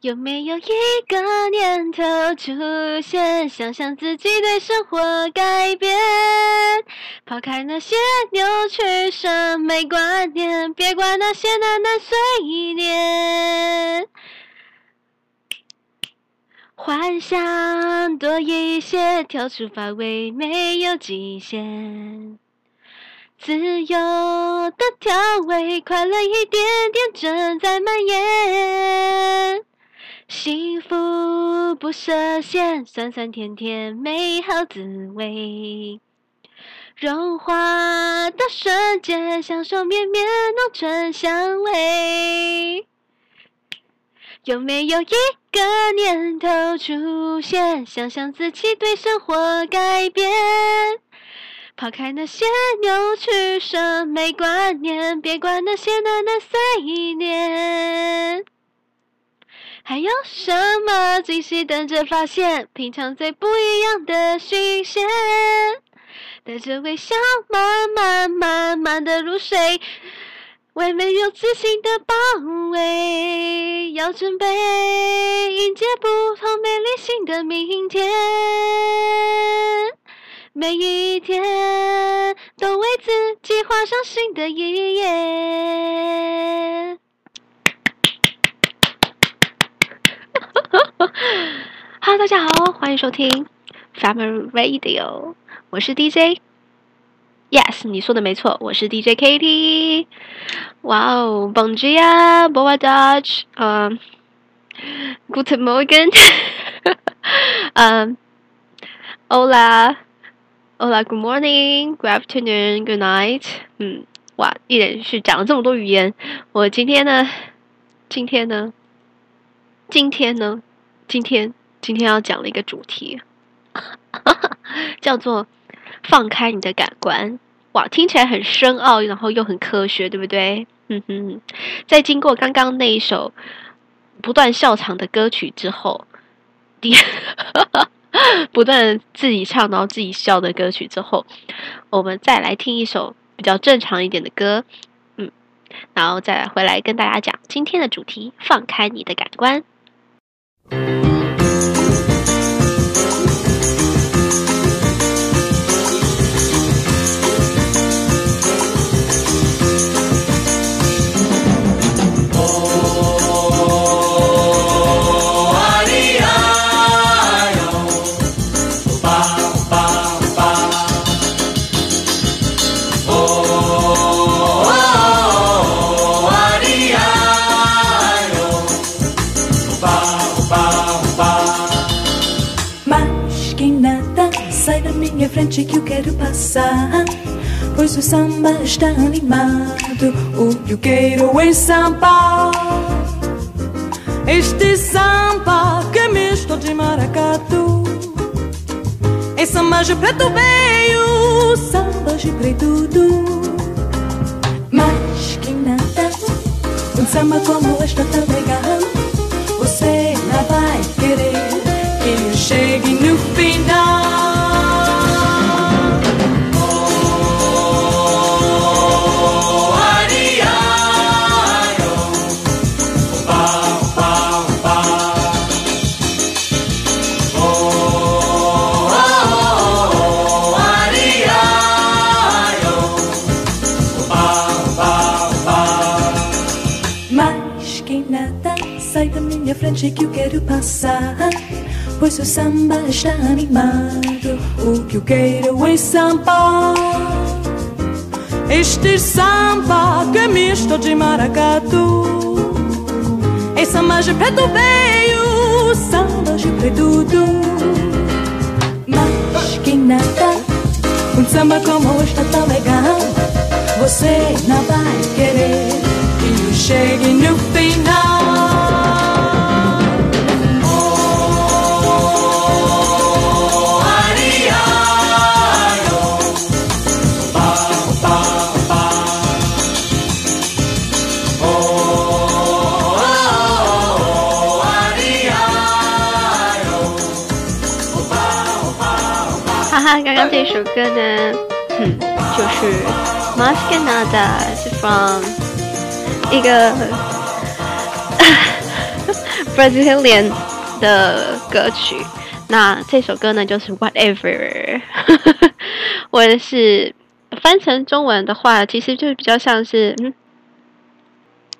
有没有一个念头出现，想象自己对生活改变，抛开那些扭曲审美观念，别管那些难难碎念，幻想多一些，跳出范围，没有极限，自由的调味，快乐一点点正在蔓延。幸福不设限，酸酸甜甜美好滋味，融化的瞬间，享受绵绵浓醇香味。有没有一个念头出现，想象自己对生活改变，抛开那些扭曲审美观念，别管那些难难碎念。还有什么惊喜等着发现？品尝最不一样的新鲜，带着微笑慢慢慢慢的入睡，为没有自信的包围，要准备迎接不同美丽新的明天。每一天都为自己画上新的一页。哈喽，大家好，欢迎收听 Family Radio，我是 DJ。Yes，你说的没错，我是 DJ Katie。哇哦，Bom dia，Boa tarde，嗯，Guten Morgen，嗯，Hola，Hola，Good morning，Good afternoon，Good night。嗯，哇，一连续讲了这么多语言，我今天呢，今天呢，今天呢，今天。今天要讲的一个主题，叫做“放开你的感官”。哇，听起来很深奥，然后又很科学，对不对？嗯哼。在经过刚刚那一首不断笑场的歌曲之后，第 不断自己唱然后自己笑的歌曲之后，我们再来听一首比较正常一点的歌，嗯，然后再回来跟大家讲今天的主题：放开你的感官。Thank you. frente que eu quero passar. Pois o samba está animado. O que eu quero é samba. Este samba que é misto de maracatu. É samba de preto veio, samba de preto do. Mas que nada, um samba como esta tão legal. Você não vai querer que eu chegue no final. que eu quero passar. Pois o samba está animado. O que eu quero é samba. Este samba que é misto de maracatu. É samba de preto veio, samba de preto Mas que nada, um samba como este é tão legal. Você não vai querer que eu chegue no final. 刚刚这首歌呢，嗯，就是 Más que nada 是 from 一个 Brazilian 的歌曲。那这首歌呢，就是 Whatever。我的是翻成中文的话，其实就是比较像是嗯，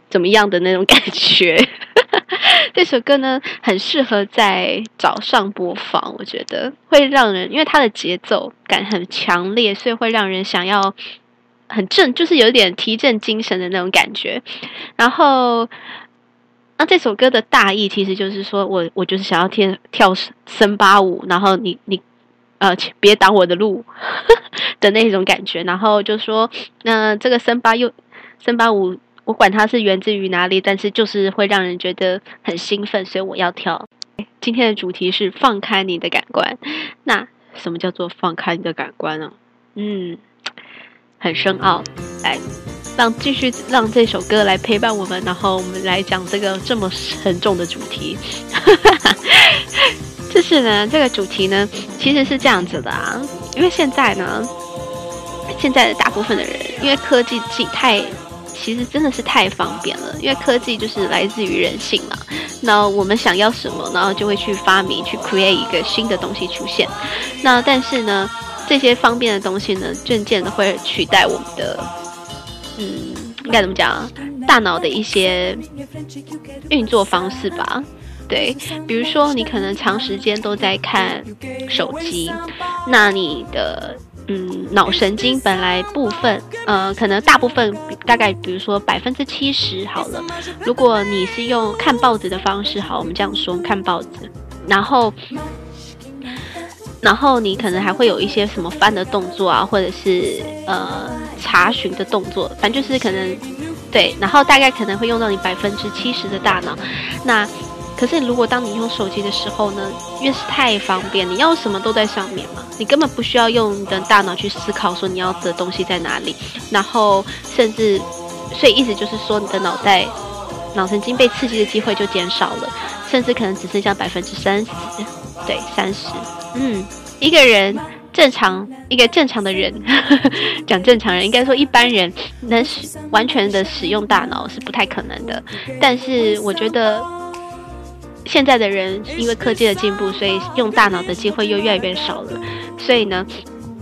怎么样的那种感觉。这首歌呢，很适合在早上播放，我觉得会让人，因为它的节奏感很强烈，所以会让人想要很振，就是有点提振精神的那种感觉。然后，那这首歌的大意其实就是说我，我就是想要跳跳森巴舞，然后你你呃，别挡我的路 的那种感觉。然后就说，那、这个森巴又森巴舞。我管它是源自于哪里，但是就是会让人觉得很兴奋，所以我要跳。今天的主题是放开你的感官。那什么叫做放开你的感官呢？嗯，很深奥。来，让继续让这首歌来陪伴我们，然后我们来讲这个这么沉重的主题。就是呢，这个主题呢，其实是这样子的啊，因为现在呢，现在的大部分的人，因为科技技太。其实真的是太方便了，因为科技就是来自于人性嘛。那我们想要什么，然后就会去发明，去 create 一个新的东西出现。那但是呢，这些方便的东西呢，渐渐的会取代我们的，嗯，应该怎么讲？大脑的一些运作方式吧。对，比如说你可能长时间都在看手机，那你的。嗯，脑神经本来部分，呃，可能大部分大概，比如说百分之七十好了。如果你是用看报纸的方式，好，我们这样说，看报纸，然后，然后你可能还会有一些什么翻的动作啊，或者是呃查询的动作，反正就是可能对，然后大概可能会用到你百分之七十的大脑，那。可是，如果当你用手机的时候呢，因为是太方便，你要什么都在上面嘛，你根本不需要用你的大脑去思考说你要的东西在哪里，然后甚至，所以意思就是说，你的脑袋脑神经被刺激的机会就减少了，甚至可能只剩下百分之三十，对，三十。嗯，一个人正常，一个正常的人，讲正常人，应该说一般人能使完全的使用大脑是不太可能的，但是我觉得。现在的人因为科技的进步，所以用大脑的机会又越来越少了。所以呢，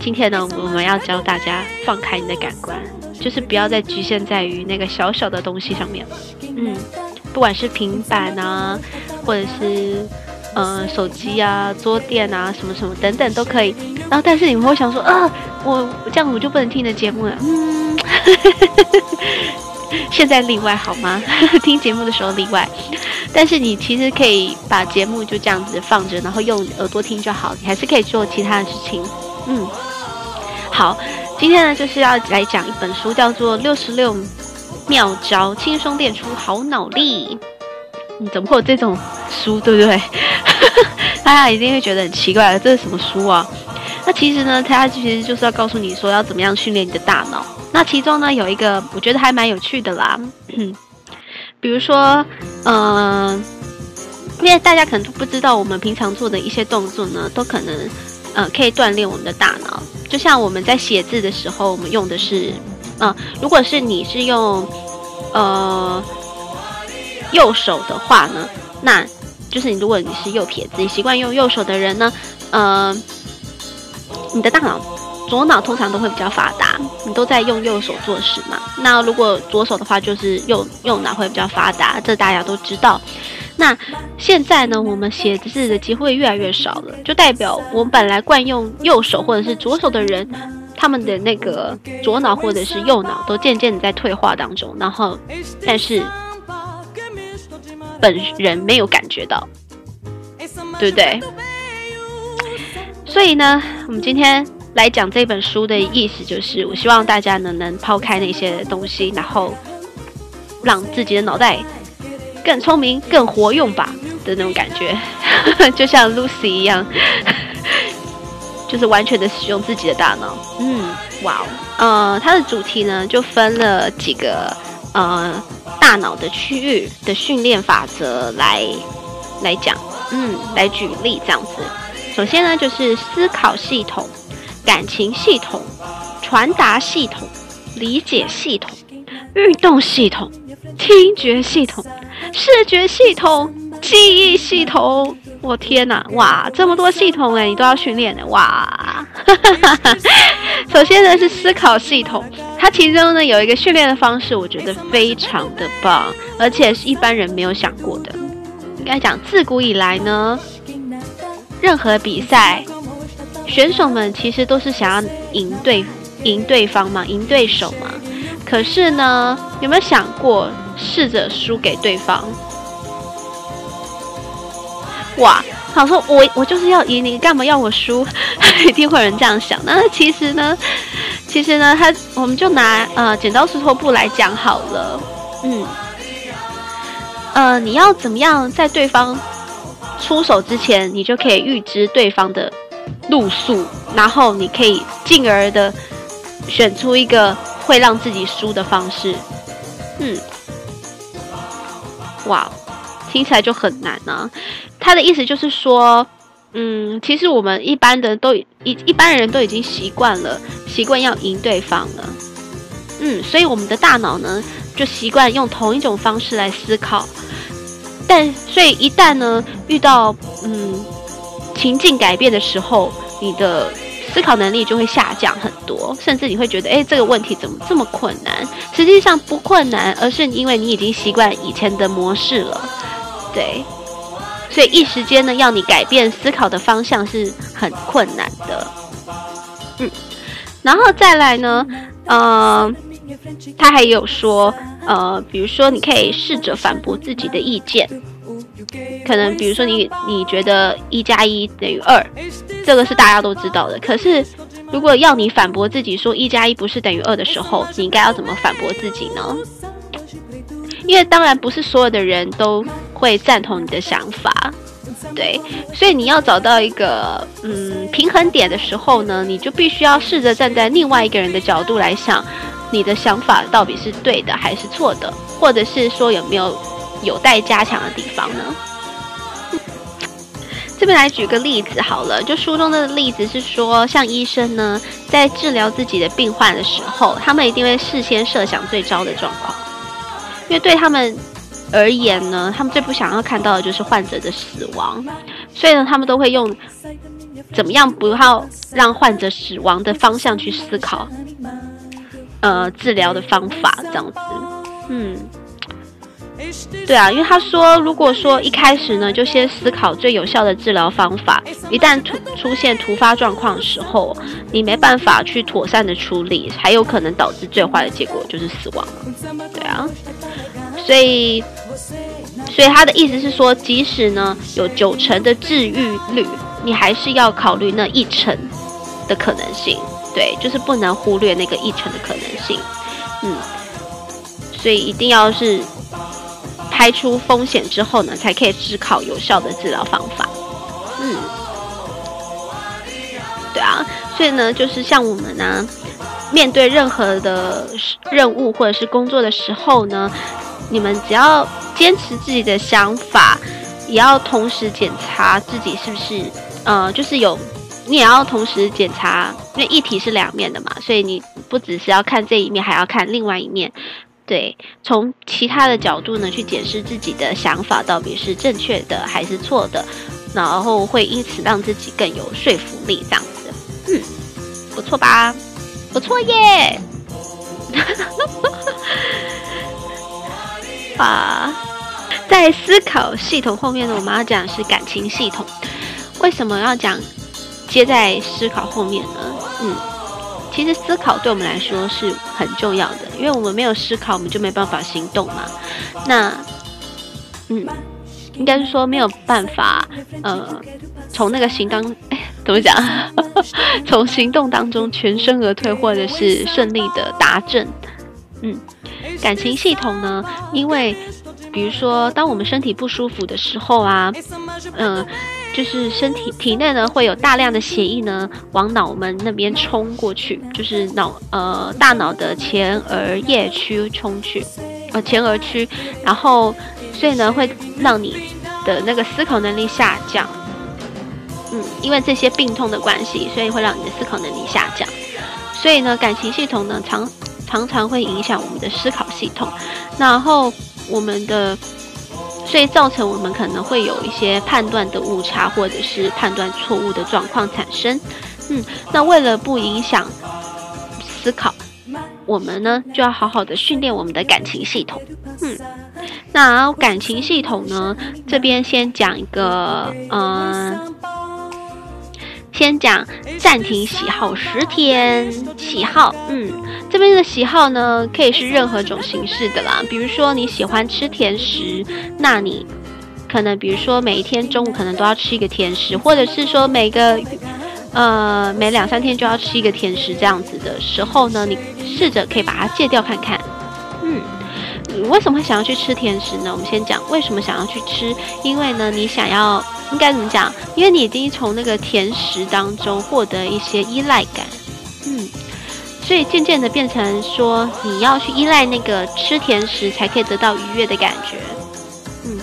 今天呢，我们要教大家放开你的感官，就是不要再局限在于那个小小的东西上面了。嗯，不管是平板啊，或者是呃手机啊、桌垫啊，什么什么等等都可以。然后，但是你们会想说，啊，我这样我就不能听你的节目了。嗯，现在例外好吗？听节目的时候例外。但是你其实可以把节目就这样子放着，然后用耳朵听就好。你还是可以做其他的事情。嗯，好，今天呢就是要来讲一本书，叫做《六十六妙招轻松练出好脑力》。你怎么会有这种书，对不对？大家一定会觉得很奇怪，这是什么书啊？那其实呢，它其实就是要告诉你说要怎么样训练你的大脑。那其中呢有一个我觉得还蛮有趣的啦。比如说，嗯、呃，因为大家可能都不知道，我们平常做的一些动作呢，都可能，呃，可以锻炼我们的大脑。就像我们在写字的时候，我们用的是，嗯、呃，如果是你是用，呃，右手的话呢，那就是你如果你是右撇子，你习惯用右手的人呢，呃，你的大脑。左脑通常都会比较发达，你都在用右手做事嘛。那如果左手的话，就是右右脑会比较发达，这大家都知道。那现在呢，我们写字的机会越来越少了，就代表我们本来惯用右手或者是左手的人，他们的那个左脑或者是右脑都渐渐的在退化当中。然后，但是本人没有感觉到，对不对？所以呢，我们今天。来讲这本书的意思就是，我希望大家呢能抛开那些东西，然后让自己的脑袋更聪明、更活用吧的那种感觉，就像 Lucy 一样，就是完全的使用自己的大脑。嗯，哇哦，呃，它的主题呢就分了几个呃大脑的区域的训练法则来来讲，嗯，来举例这样子。首先呢就是思考系统。感情系统、传达系统、理解系统、运动系统、听觉系统、视觉系统、记忆系统，我天哪，哇，这么多系统哎，你都要训练的哇！首先呢是思考系统，它其中呢有一个训练的方式，我觉得非常的棒，而且是一般人没有想过的。应该讲，自古以来呢，任何比赛，选手们其实都是想要赢对赢对方嘛，赢对手嘛。可是呢，有没有想过试着输给对方？哇，好说我我就是要赢你，干嘛要我输？一定会有人这样想。那其实呢，其实呢，他我们就拿呃剪刀石头布来讲好了。嗯，呃，你要怎么样在对方出手之前，你就可以预知对方的露宿，然后你可以进而的选出一个会让自己输的方式。嗯，哇，听起来就很难啊。他的意思就是说，嗯，其实我们一般的都一一般人都已经习惯了，习惯要赢对方了，嗯，所以我们的大脑呢就习惯用同一种方式来思考，但所以一旦呢遇到嗯情境改变的时候，你的思考能力就会下降很多，甚至你会觉得，诶，这个问题怎么这么困难？实际上不困难，而是因为你已经习惯以前的模式了，对。所以一时间呢，要你改变思考的方向是很困难的，嗯，然后再来呢，呃，他还有说，呃，比如说你可以试着反驳自己的意见，可能比如说你你觉得一加一等于二，这个是大家都知道的。可是如果要你反驳自己说一加一不是等于二的时候，你应该要怎么反驳自己呢？因为当然不是所有的人都会赞同你的想法，对，所以你要找到一个嗯平衡点的时候呢，你就必须要试着站在另外一个人的角度来想，你的想法到底是对的还是错的，或者是说有没有有待加强的地方呢？这边来举个例子好了，就书中的例子是说，像医生呢在治疗自己的病患的时候，他们一定会事先设想最糟的状况。因为对他们而言呢，他们最不想要看到的就是患者的死亡，所以呢，他们都会用怎么样不要让患者死亡的方向去思考，呃，治疗的方法这样子，嗯。对啊，因为他说，如果说一开始呢，就先思考最有效的治疗方法，一旦突出现突发状况的时候，你没办法去妥善的处理，还有可能导致最坏的结果就是死亡。对啊，所以，所以他的意思是说，即使呢有九成的治愈率，你还是要考虑那一成的可能性。对，就是不能忽略那个一成的可能性。嗯，所以一定要是。排除风险之后呢，才可以思考有效的治疗方法。嗯，对啊，所以呢，就是像我们呢，面对任何的任务或者是工作的时候呢，你们只要坚持自己的想法，也要同时检查自己是不是，呃，就是有，你也要同时检查，因为议题是两面的嘛，所以你不只是要看这一面，还要看另外一面。对，从其他的角度呢去检视自己的想法到底是正确的还是错的，然后会因此让自己更有说服力，这样子，嗯，不错吧？不错耶！啊，在思考系统后面呢，我们要讲的是感情系统。为什么要讲接在思考后面呢？嗯。其实思考对我们来说是很重要的，因为我们没有思考，我们就没办法行动嘛。那，嗯，应该是说没有办法，呃，从那个行当，怎么讲？从行动当中全身而退，或者是顺利的达阵。嗯，感情系统呢？因为，比如说，当我们身体不舒服的时候啊，嗯、就是身体体内呢会有大量的血液呢往脑门那边冲过去，就是脑呃大脑的前额叶区冲去，呃前额区，然后所以呢会让你的那个思考能力下降，嗯，因为这些病痛的关系，所以会让你的思考能力下降，所以呢感情系统呢常常常会影响我们的思考系统，然后我们的。所以造成我们可能会有一些判断的误差，或者是判断错误的状况产生。嗯，那为了不影响思考，我们呢就要好好的训练我们的感情系统。嗯，那感情系统呢，这边先讲一个，嗯、先讲暂停喜好十天。喜好，嗯，这边的喜好呢，可以是任何种形式的啦。比如说你喜欢吃甜食，那你可能比如说每一天中午可能都要吃一个甜食，或者是说每个呃每两三天就要吃一个甜食这样子的时候呢，你试着可以把它戒掉看看。你为什么会想要去吃甜食呢？我们先讲为什么想要去吃，因为呢，你想要。应该怎么讲？因为你已经从那个甜食当中获得一些依赖感，嗯，所以渐渐的变成说你要去依赖那个吃甜食才可以得到愉悦的感觉，嗯，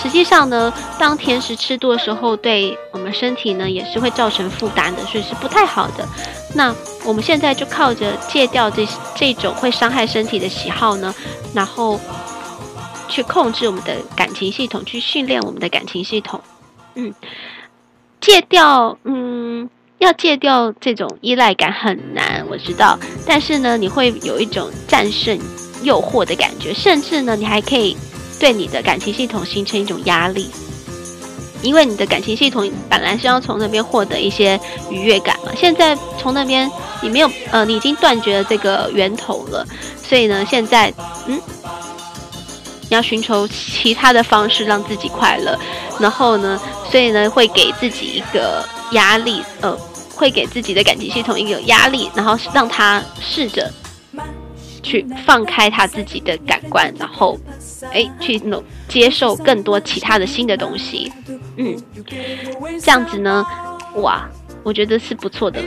实际上呢，当甜食吃多的时候，对我们身体呢也是会造成负担的，所以是不太好的。那我们现在就靠着戒掉这这种会伤害身体的喜好呢，然后去控制我们的感情系统，去训练我们的感情系统。嗯，戒掉，嗯，要戒掉这种依赖感很难，我知道。但是呢，你会有一种战胜诱惑的感觉，甚至呢，你还可以对你的感情系统形成一种压力，因为你的感情系统本来是要从那边获得一些愉悦感嘛，现在从那边你没有，呃，你已经断绝了这个源头了，所以呢，现在，嗯。你要寻求其他的方式让自己快乐，然后呢，所以呢，会给自己一个压力，呃，会给自己的感情系统一个压力，然后让他试着去放开他自己的感官，然后，哎，去接受更多其他的新的东西，嗯，这样子呢，哇，我觉得是不错的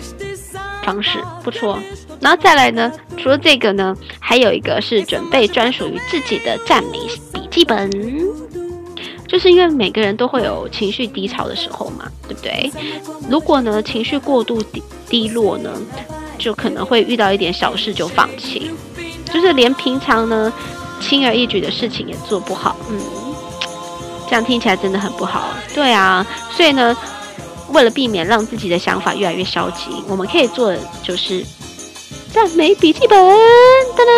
方式，不错。然后再来呢，除了这个呢，还有一个是准备专属于自己的赞美笔记本，就是因为每个人都会有情绪低潮的时候嘛，对不对？如果呢情绪过度低低落呢，就可能会遇到一点小事就放弃，就是连平常呢轻而易举的事情也做不好，嗯，这样听起来真的很不好。对啊，所以呢，为了避免让自己的想法越来越消极，我们可以做的就是。赞美笔记本，噔噔，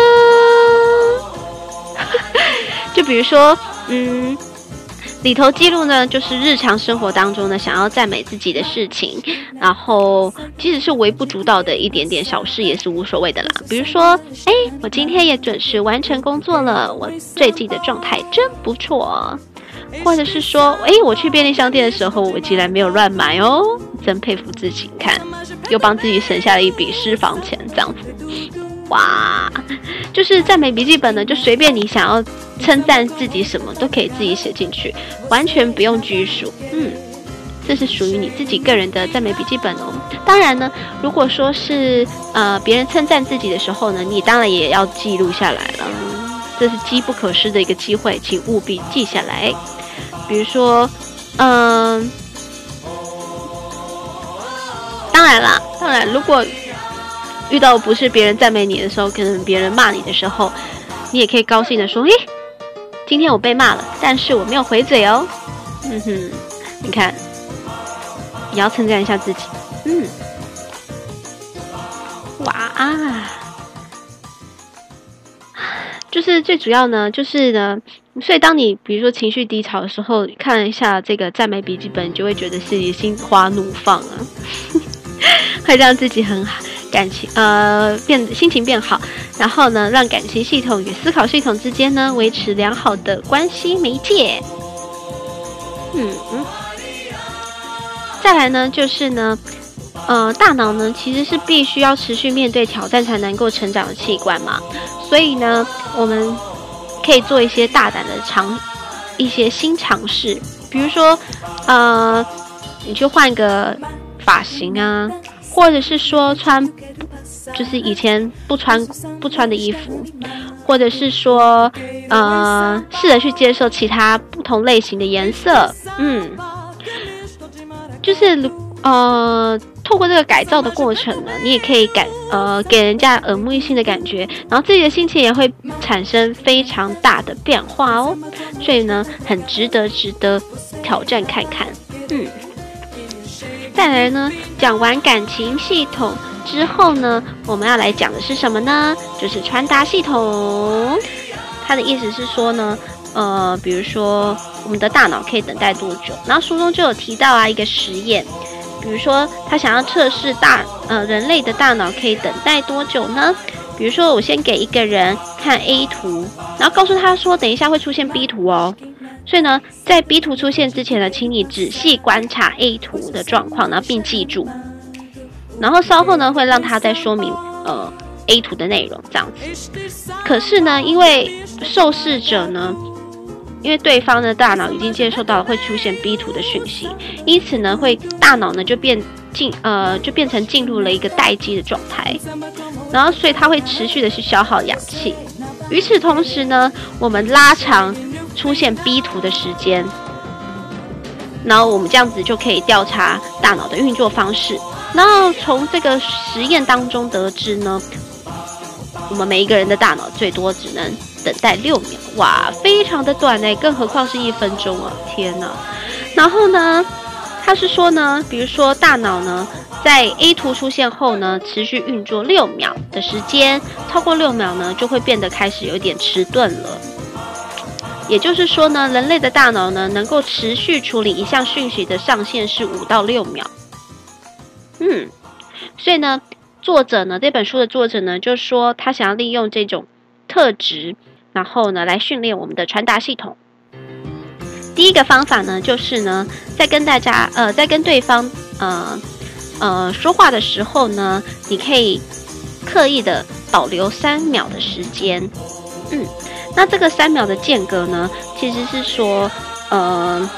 就比如说，嗯，里头记录呢，就是日常生活当中呢，想要赞美自己的事情，然后即使是微不足道的一点点小事，也是无所谓的啦。比如说，哎，我今天也准时完成工作了，我最近的状态真不错。或者是说，哎，我去便利商店的时候，我竟然没有乱买哦，真佩服自己，看，又帮自己省下了一笔私房钱，这样子，哇，就是赞美笔记本呢，就随便你想要称赞自己什么都可以自己写进去，完全不用拘束，嗯，这是属于你自己个人的赞美笔记本哦。当然呢，如果说是呃别人称赞自己的时候呢，你当然也要记录下来了，这是机不可失的一个机会，请务必记下来。比如说，嗯，当然啦，当然，如果遇到不是别人赞美你的时候，可能别人骂你的时候，你也可以高兴的说：“诶，今天我被骂了，但是我没有回嘴哦。”嗯哼，你看，也要称赞一下自己。嗯，哇啊，就是最主要呢，就是呢。所以，当你比如说情绪低潮的时候，看一下这个赞美笔记本，就会觉得自己心花怒放啊，会让自己很好，感情呃变心情变好，然后呢，让感情系统与思考系统之间呢维持良好的关系媒介。嗯嗯，再来呢，就是呢，呃，大脑呢其实是必须要持续面对挑战才能够成长的器官嘛，所以呢，我们。可以做一些大胆的尝，一些新尝试，比如说，呃，你去换个发型啊，或者是说穿，就是以前不穿不穿的衣服，或者是说，呃，试着去接受其他不同类型的颜色，嗯，就是呃。透过这个改造的过程呢，你也可以感呃给人家耳目一新的感觉，然后自己的心情也会产生非常大的变化哦。所以呢，很值得值得挑战看看。嗯，再来呢，讲完感情系统之后呢，我们要来讲的是什么呢？就是传达系统。它的意思是说呢，呃，比如说我们的大脑可以等待多久？然后书中就有提到啊，一个实验。比如说，他想要测试大呃人类的大脑可以等待多久呢？比如说，我先给一个人看 A 图，然后告诉他说，等一下会出现 B 图哦。所以呢，在 B 图出现之前呢，请你仔细观察 A 图的状况，然后并记住。然后稍后呢，会让他再说明呃 A 图的内容这样子。可是呢，因为受试者呢。因为对方的大脑已经接受到会出现 B 图的讯息，因此呢，会大脑呢就变进呃就变成进入了一个待机的状态，然后所以它会持续的去消耗氧气。与此同时呢，我们拉长出现 B 图的时间，然后我们这样子就可以调查大脑的运作方式。然后从这个实验当中得知呢，我们每一个人的大脑最多只能。等待六秒，哇，非常的短呢，更何况是一分钟啊！天哪！然后呢，他是说呢，比如说大脑呢，在 A 图出现后呢，持续运作六秒的时间，超过六秒呢，就会变得开始有点迟钝了。也就是说呢，人类的大脑呢，能够持续处理一项讯息的上限是五到六秒。嗯，所以呢，作者呢，这本书的作者呢，就说他想要利用这种特质。然后呢，来训练我们的传达系统。第一个方法呢，就是呢，在跟大家呃，在跟对方呃呃说话的时候呢，你可以刻意的保留三秒的时间。嗯，那这个三秒的间隔呢，其实是说，呃，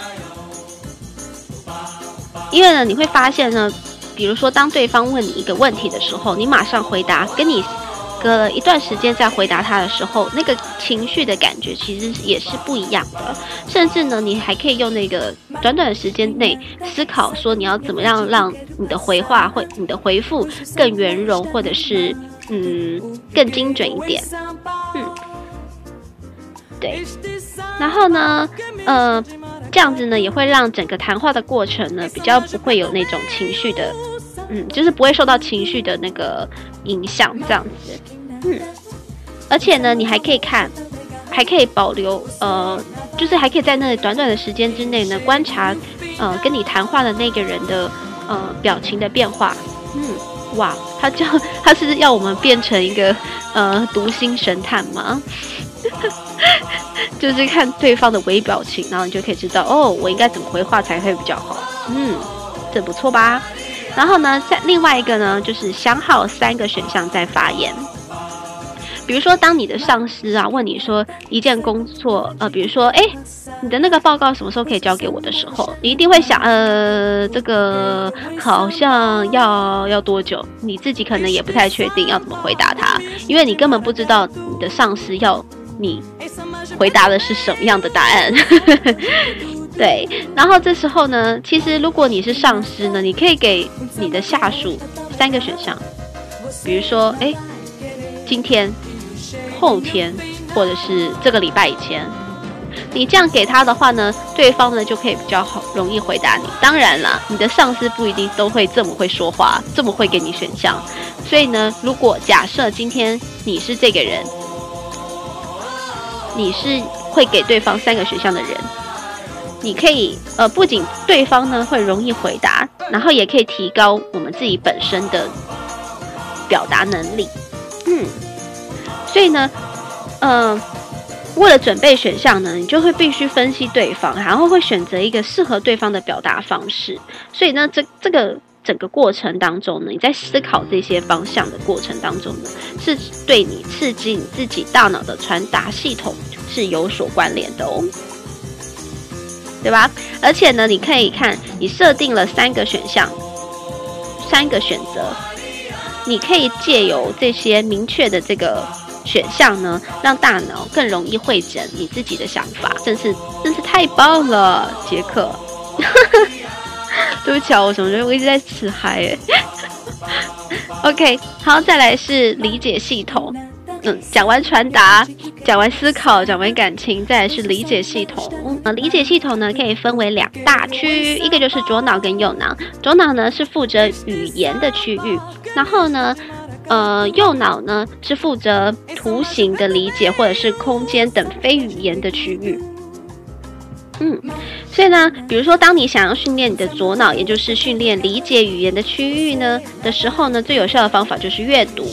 因为呢，你会发现呢，比如说当对方问你一个问题的时候，你马上回答，跟你。隔了一段时间再回答他的时候，那个情绪的感觉其实也是不一样的。甚至呢，你还可以用那个短短的时间内思考，说你要怎么样让你的回话或你的回复更圆融，或者是嗯更精准一点。嗯，对。然后呢，呃，这样子呢也会让整个谈话的过程呢比较不会有那种情绪的。嗯，就是不会受到情绪的那个影响，这样子。嗯，而且呢，你还可以看，还可以保留，呃，就是还可以在那短短的时间之内呢，观察，呃，跟你谈话的那个人的，呃，表情的变化。嗯，哇，他叫他是要我们变成一个，呃，读心神探吗？就是看对方的微表情，然后你就可以知道，哦，我应该怎么回话才会比较好。嗯，这不错吧？然后呢，在另外一个呢，就是想好三个选项再发言。比如说，当你的上司啊问你说一件工作，呃，比如说，哎，你的那个报告什么时候可以交给我的时候，你一定会想，呃，这个好像要要多久？你自己可能也不太确定要怎么回答他，因为你根本不知道你的上司要你回答的是什么样的答案。对，然后这时候呢，其实如果你是上司呢，你可以给你的下属三个选项，比如说，哎，今天、后天，或者是这个礼拜以前，你这样给他的话呢，对方呢就可以比较好容易回答你。当然啦，你的上司不一定都会这么会说话，这么会给你选项。所以呢，如果假设今天你是这个人，你是会给对方三个选项的人。你可以呃，不仅对方呢会容易回答，然后也可以提高我们自己本身的表达能力。嗯，所以呢，呃，为了准备选项呢，你就会必须分析对方，然后会选择一个适合对方的表达方式。所以呢，这这个整个过程当中呢，你在思考这些方向的过程当中呢，是对你刺激你自己大脑的传达系统是有所关联的哦。对吧？而且呢，你可以看，你设定了三个选项，三个选择，你可以借由这些明确的这个选项呢，让大脑更容易会诊你自己的想法，真是真是太棒了，杰克。对不起啊，我怎么觉得我一直在吃嗨哎。OK，好，再来是理解系统。嗯，讲完传达，讲完思考，讲完感情，再来是理解系统。嗯，理解系统呢可以分为两大区，一个就是左脑跟右脑。左脑呢是负责语言的区域，然后呢，呃，右脑呢是负责图形的理解或者是空间等非语言的区域。嗯，所以呢，比如说，当你想要训练你的左脑，也就是训练理解语言的区域呢的时候呢，最有效的方法就是阅读。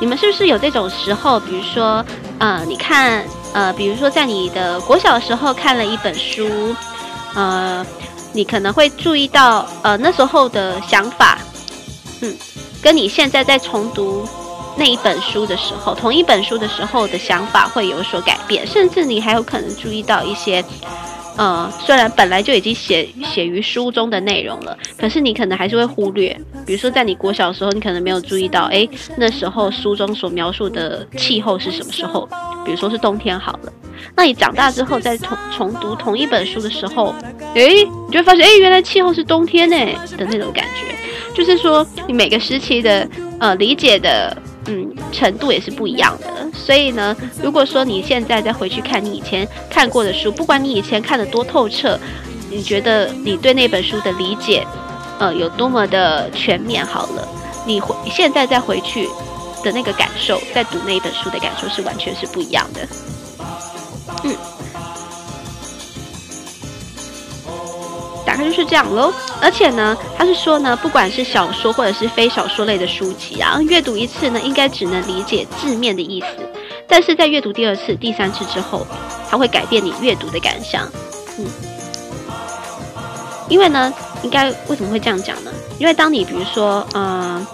你们是不是有这种时候？比如说，呃，你看，呃，比如说在你的国小的时候看了一本书，呃，你可能会注意到，呃，那时候的想法，嗯，跟你现在在重读。那一本书的时候，同一本书的时候的想法会有所改变，甚至你还有可能注意到一些，呃，虽然本来就已经写写于书中的内容了，可是你可能还是会忽略。比如说，在你国小的时候，你可能没有注意到，诶，那时候书中所描述的气候是什么时候？比如说是冬天好了。那你长大之后再重重读同一本书的时候，诶，你就会发现，诶，原来气候是冬天呢的那种感觉。就是说，你每个时期的呃理解的。嗯，程度也是不一样的。所以呢，如果说你现在再回去看你以前看过的书，不管你以前看的多透彻，你觉得你对那本书的理解，呃，有多么的全面，好了，你回现在再回去的那个感受，在读那本书的感受是完全是不一样的。嗯。大概就是这样喽，而且呢，他是说呢，不管是小说或者是非小说类的书籍啊，阅读一次呢，应该只能理解字面的意思，但是在阅读第二次、第三次之后，它会改变你阅读的感想。嗯，因为呢，应该为什么会这样讲呢？因为当你比如说，嗯、呃，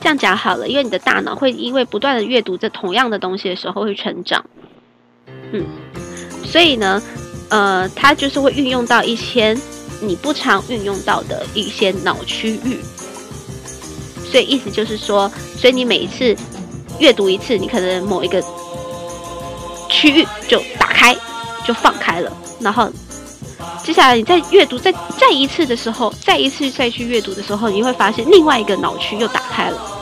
这样讲好了，因为你的大脑会因为不断的阅读这同样的东西的时候会成长，嗯，所以呢，呃，它就是会运用到一些。你不常运用到的一些脑区域，所以意思就是说，所以你每一次阅读一次，你可能某一个区域就打开，就放开了，然后接下来你再阅读再再一次的时候，再一次再去阅读的时候，你会发现另外一个脑区又打开了。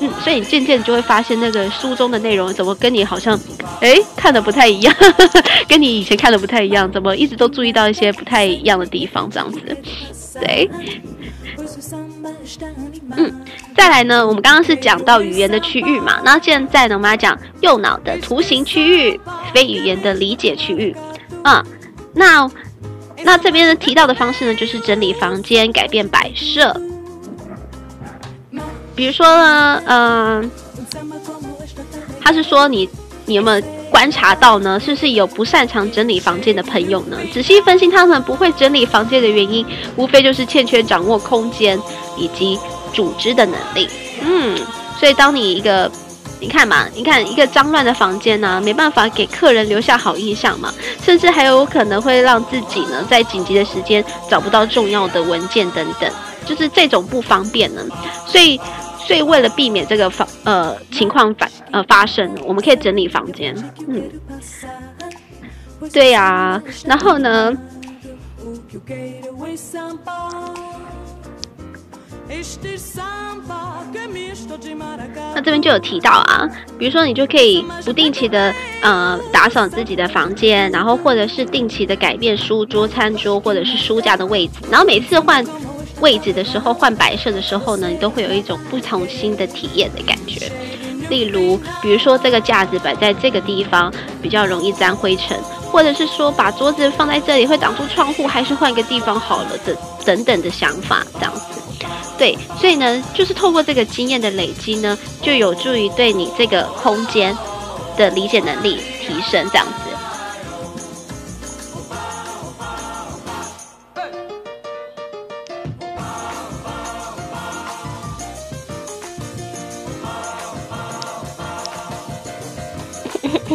嗯，所以你渐渐就会发现那个书中的内容怎么跟你好像，哎，看的不太一样，跟你以前看的不太一样，怎么一直都注意到一些不太一样的地方，这样子，对，嗯，再来呢，我们刚刚是讲到语言的区域嘛，那现在呢，我们来讲右脑的图形区域，非语言的理解区域，嗯，那那这边呢提到的方式呢，就是整理房间，改变摆设。比如说呢，嗯、他是说你，你有没有观察到呢？是不是有不擅长整理房间的朋友呢？仔细分析他们不会整理房间的原因，无非就是欠缺掌握空间以及组织的能力。嗯，所以当你一个，你看嘛，你看一个脏乱的房间呢、没办法给客人留下好印象嘛，甚至还有可能会让自己呢，在紧急的时间找不到重要的文件等等，就是这种不方便呢，所以。所以为了避免这个房呃情况发呃发生，我们可以整理房间。嗯，对呀、啊。然后呢，那这边就有提到啊，比如说你就可以不定期的呃打扫自己的房间，然后或者是定期的改变书桌、餐桌或者是书架的位置，然后每次换。位置的时候，换摆设的时候呢，你都会有一种不同新的体验的感觉。例如，比如说这个架子摆在这个地方比较容易沾灰尘，或者是说把桌子放在这里会挡住窗户，还是换个地方好了的等等的想法，这样子。对，所以呢，就是透过这个经验的累积呢，就有助于对你这个空间的理解能力提升，这样子。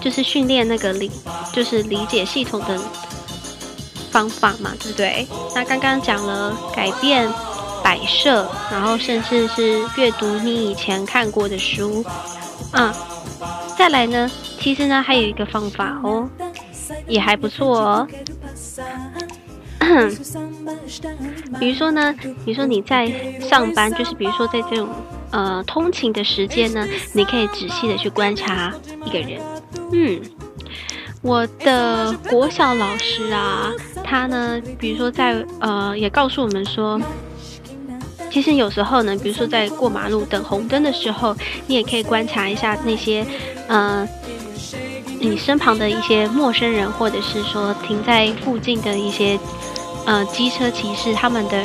就是训练那个理，就是理解系统的方法嘛，对不对？那刚刚讲了改变摆设，然后甚至是阅读你以前看过的书，啊，再来呢，其实呢还有一个方法哦，也还不错哦。比如说呢，比如说你在上班，就是比如说在这种呃通勤的时间呢，你可以仔细的去观察一个人。嗯，我的国小老师啊，他呢，比如说在呃也告诉我们说，其实有时候呢，比如说在过马路等红灯的时候，你也可以观察一下那些呃你身旁的一些陌生人，或者是说停在附近的一些。呃，机车骑士他们的，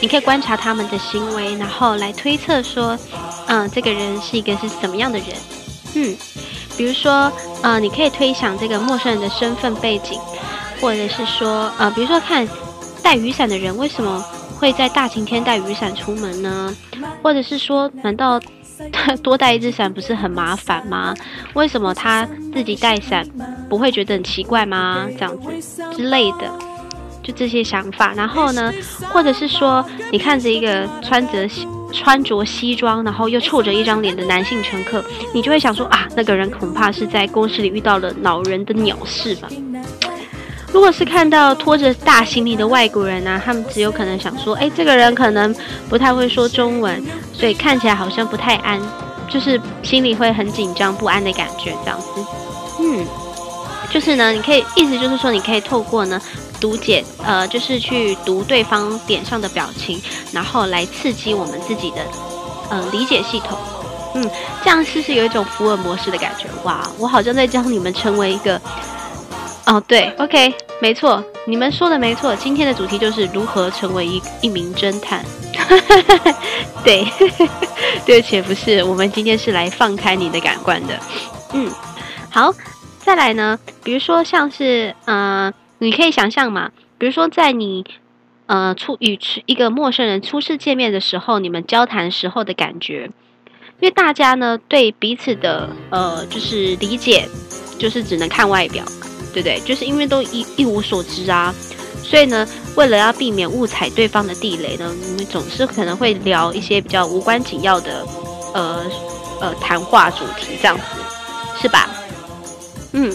你可以观察他们的行为，然后来推测说，嗯、这个人是一个是什么样的人，嗯，比如说，呃，你可以推想这个陌生人的身份背景，或者是说，呃，比如说看带雨伞的人为什么会在大晴天带雨伞出门呢？或者是说，难道他多带一只伞不是很麻烦吗？为什么他自己带伞不会觉得很奇怪吗？这样子之类的。就这些想法，然后呢，或者是说，你看着一个穿着穿着西装，然后又臭着一张脸的男性乘客，你就会想说啊，那个人恐怕是在公司里遇到了恼人的鸟事吧。如果是看到拖着大行李的外国人呢、他们只有可能想说，哎，这个人可能不太会说中文，所以看起来好像不太安，就是心里会很紧张不安的感觉，这样子。嗯，就是呢，你可以意思就是说，你可以透过呢。读解，呃，就是去读对方脸上的表情，然后来刺激我们自己的，呃，理解系统。嗯，这样是不是有一种福尔摩斯的感觉？哇，我好像在教你们成为一个，哦，对，OK，没错，你们说的没错。今天的主题就是如何成为一一名侦探。对，对不起，不是，我们今天是来放开你的感官的。嗯，好，再来呢，比如说像是，嗯、呃。你可以想象嘛，比如说在你呃初与一个陌生人初次见面的时候，你们交谈时候的感觉，因为大家呢对彼此的呃就是理解，就是只能看外表，对不对？就是因为都一一无所知啊，所以呢，为了要避免误踩对方的地雷呢，你们总是可能会聊一些比较无关紧要的呃呃谈话主题，这样子是吧？嗯，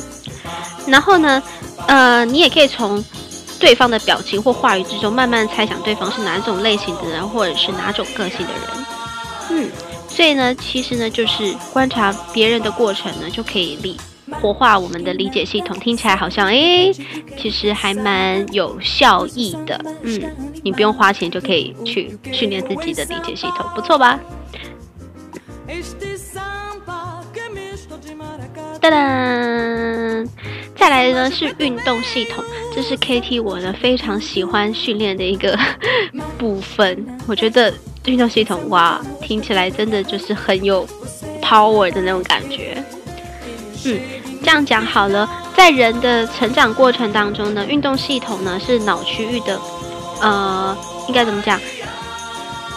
然后呢？呃，你也可以从对方的表情或话语之中，慢慢猜想对方是哪种类型的人，或者是哪种个性的人。嗯，所以呢，其实呢，就是观察别人的过程呢，就可以理活化我们的理解系统。听起来好像，诶，其实还蛮有效益的。嗯，你不用花钱就可以去训练自己的理解系统，不错吧？噔噔。再来呢是运动系统，这是 KT 我呢非常喜欢训练的一个 部分。我觉得运动系统哇，听起来真的就是很有 power 的那种感觉。嗯，这样讲好了，在人的成长过程当中呢，运动系统呢是脑区域的，呃，应该怎么讲？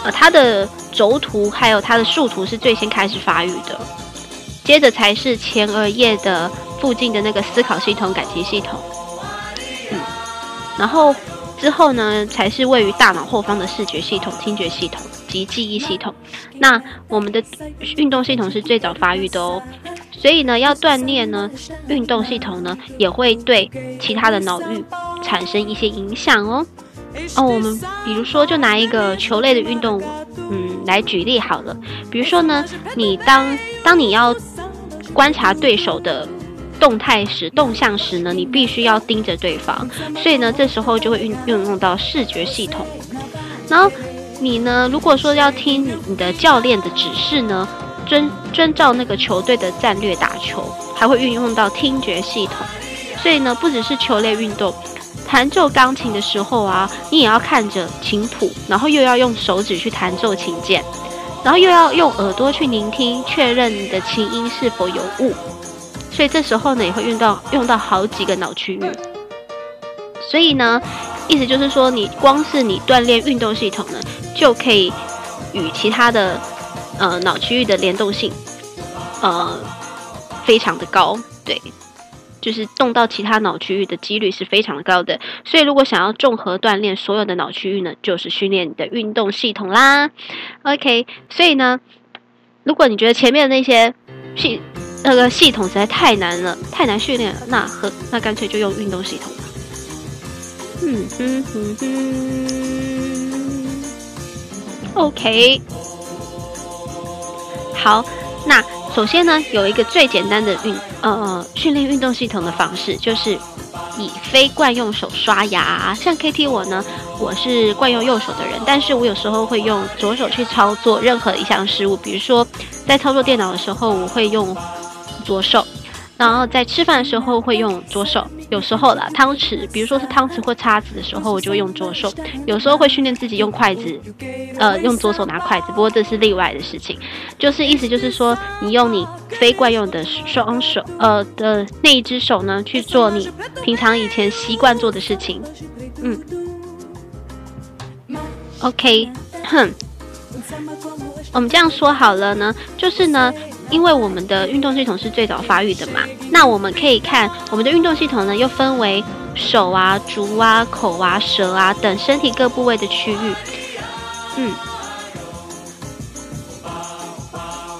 呃，它的轴突还有它的树突是最先开始发育的，接着才是前额叶的。附近的那个思考系统、感情系统，嗯，然后之后呢，才是位于大脑后方的视觉系统、听觉系统及记忆系统。那我们的运动系统是最早发育的哦，所以呢，要锻炼呢，运动系统呢，也会对其他的脑域产生一些影响哦。哦，我们比如说，就拿一个球类的运动，嗯，来举例好了。比如说呢，你当当你要观察对手的。动态时、动向时呢，你必须要盯着对方，所以呢，这时候就会运运用到视觉系统。然后你呢，如果说要听你的教练的指示呢，遵遵照那个球队的战略打球，还会运用到听觉系统。所以呢，不只是球类运动，弹奏钢琴的时候啊，你也要看着琴谱，然后又要用手指去弹奏琴键，然后又要用耳朵去聆听，确认你的琴音是否有误。所以这时候呢，也会用到用到好几个脑区域。所以呢，意思就是说，你光是你锻炼运动系统呢，就可以与其他的呃脑区域的联动性，呃，非常的高，对，就是动到其他脑区域的几率是非常高的。所以，如果想要综合锻炼所有的脑区域呢，就是训练你的运动系统啦。OK，所以呢，如果你觉得前面的那些系那个系统实在太难了，太难训练了，那和那干脆就用运动系统。嗯哼哼哼，OK，好，那首先呢，有一个最简单的运呃训练运动系统的方式，就是以非惯用手刷牙。像 KT 我呢，我是惯用右手的人，但是我有时候会用左手去操作任何一项事物，比如说在操作电脑的时候，我会用左手。然后在吃饭的时候会用左手，有时候啦，汤匙，比如说是汤匙或叉子的时候，我就用左手。有时候会训练自己用筷子，呃，用左手拿筷子，不过这是例外的事情。就是意思就是说，你用你非惯用的双手，呃的那一只手呢，去做你平常以前习惯做的事情。嗯，OK，哼，我们这样说好了呢，就是呢。因为我们的运动系统是最早发育的嘛，那我们可以看我们的运动系统呢，又分为手啊、足啊、口啊、舌啊等身体各部位的区域。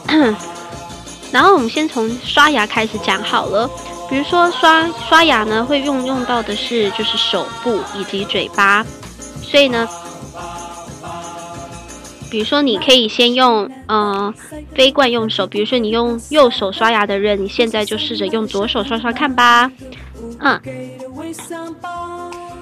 嗯，然后我们先从刷牙开始讲好了。比如说刷刷牙呢，会用用到的是就是手部以及嘴巴，所以呢。比如说，你可以先用呃非惯用手，比如说你用右手刷牙的人，你现在就试着用左手刷刷看吧。嗯，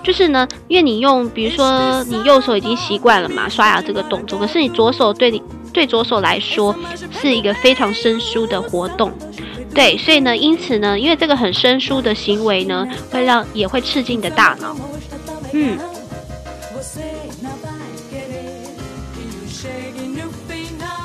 就是呢，因为你用，比如说你右手已经习惯了嘛，刷牙这个动作，可是你左手对你对左手来说是一个非常生疏的活动，对，所以呢，因此呢，因为这个很生疏的行为呢，会让也会刺激你的大脑，嗯。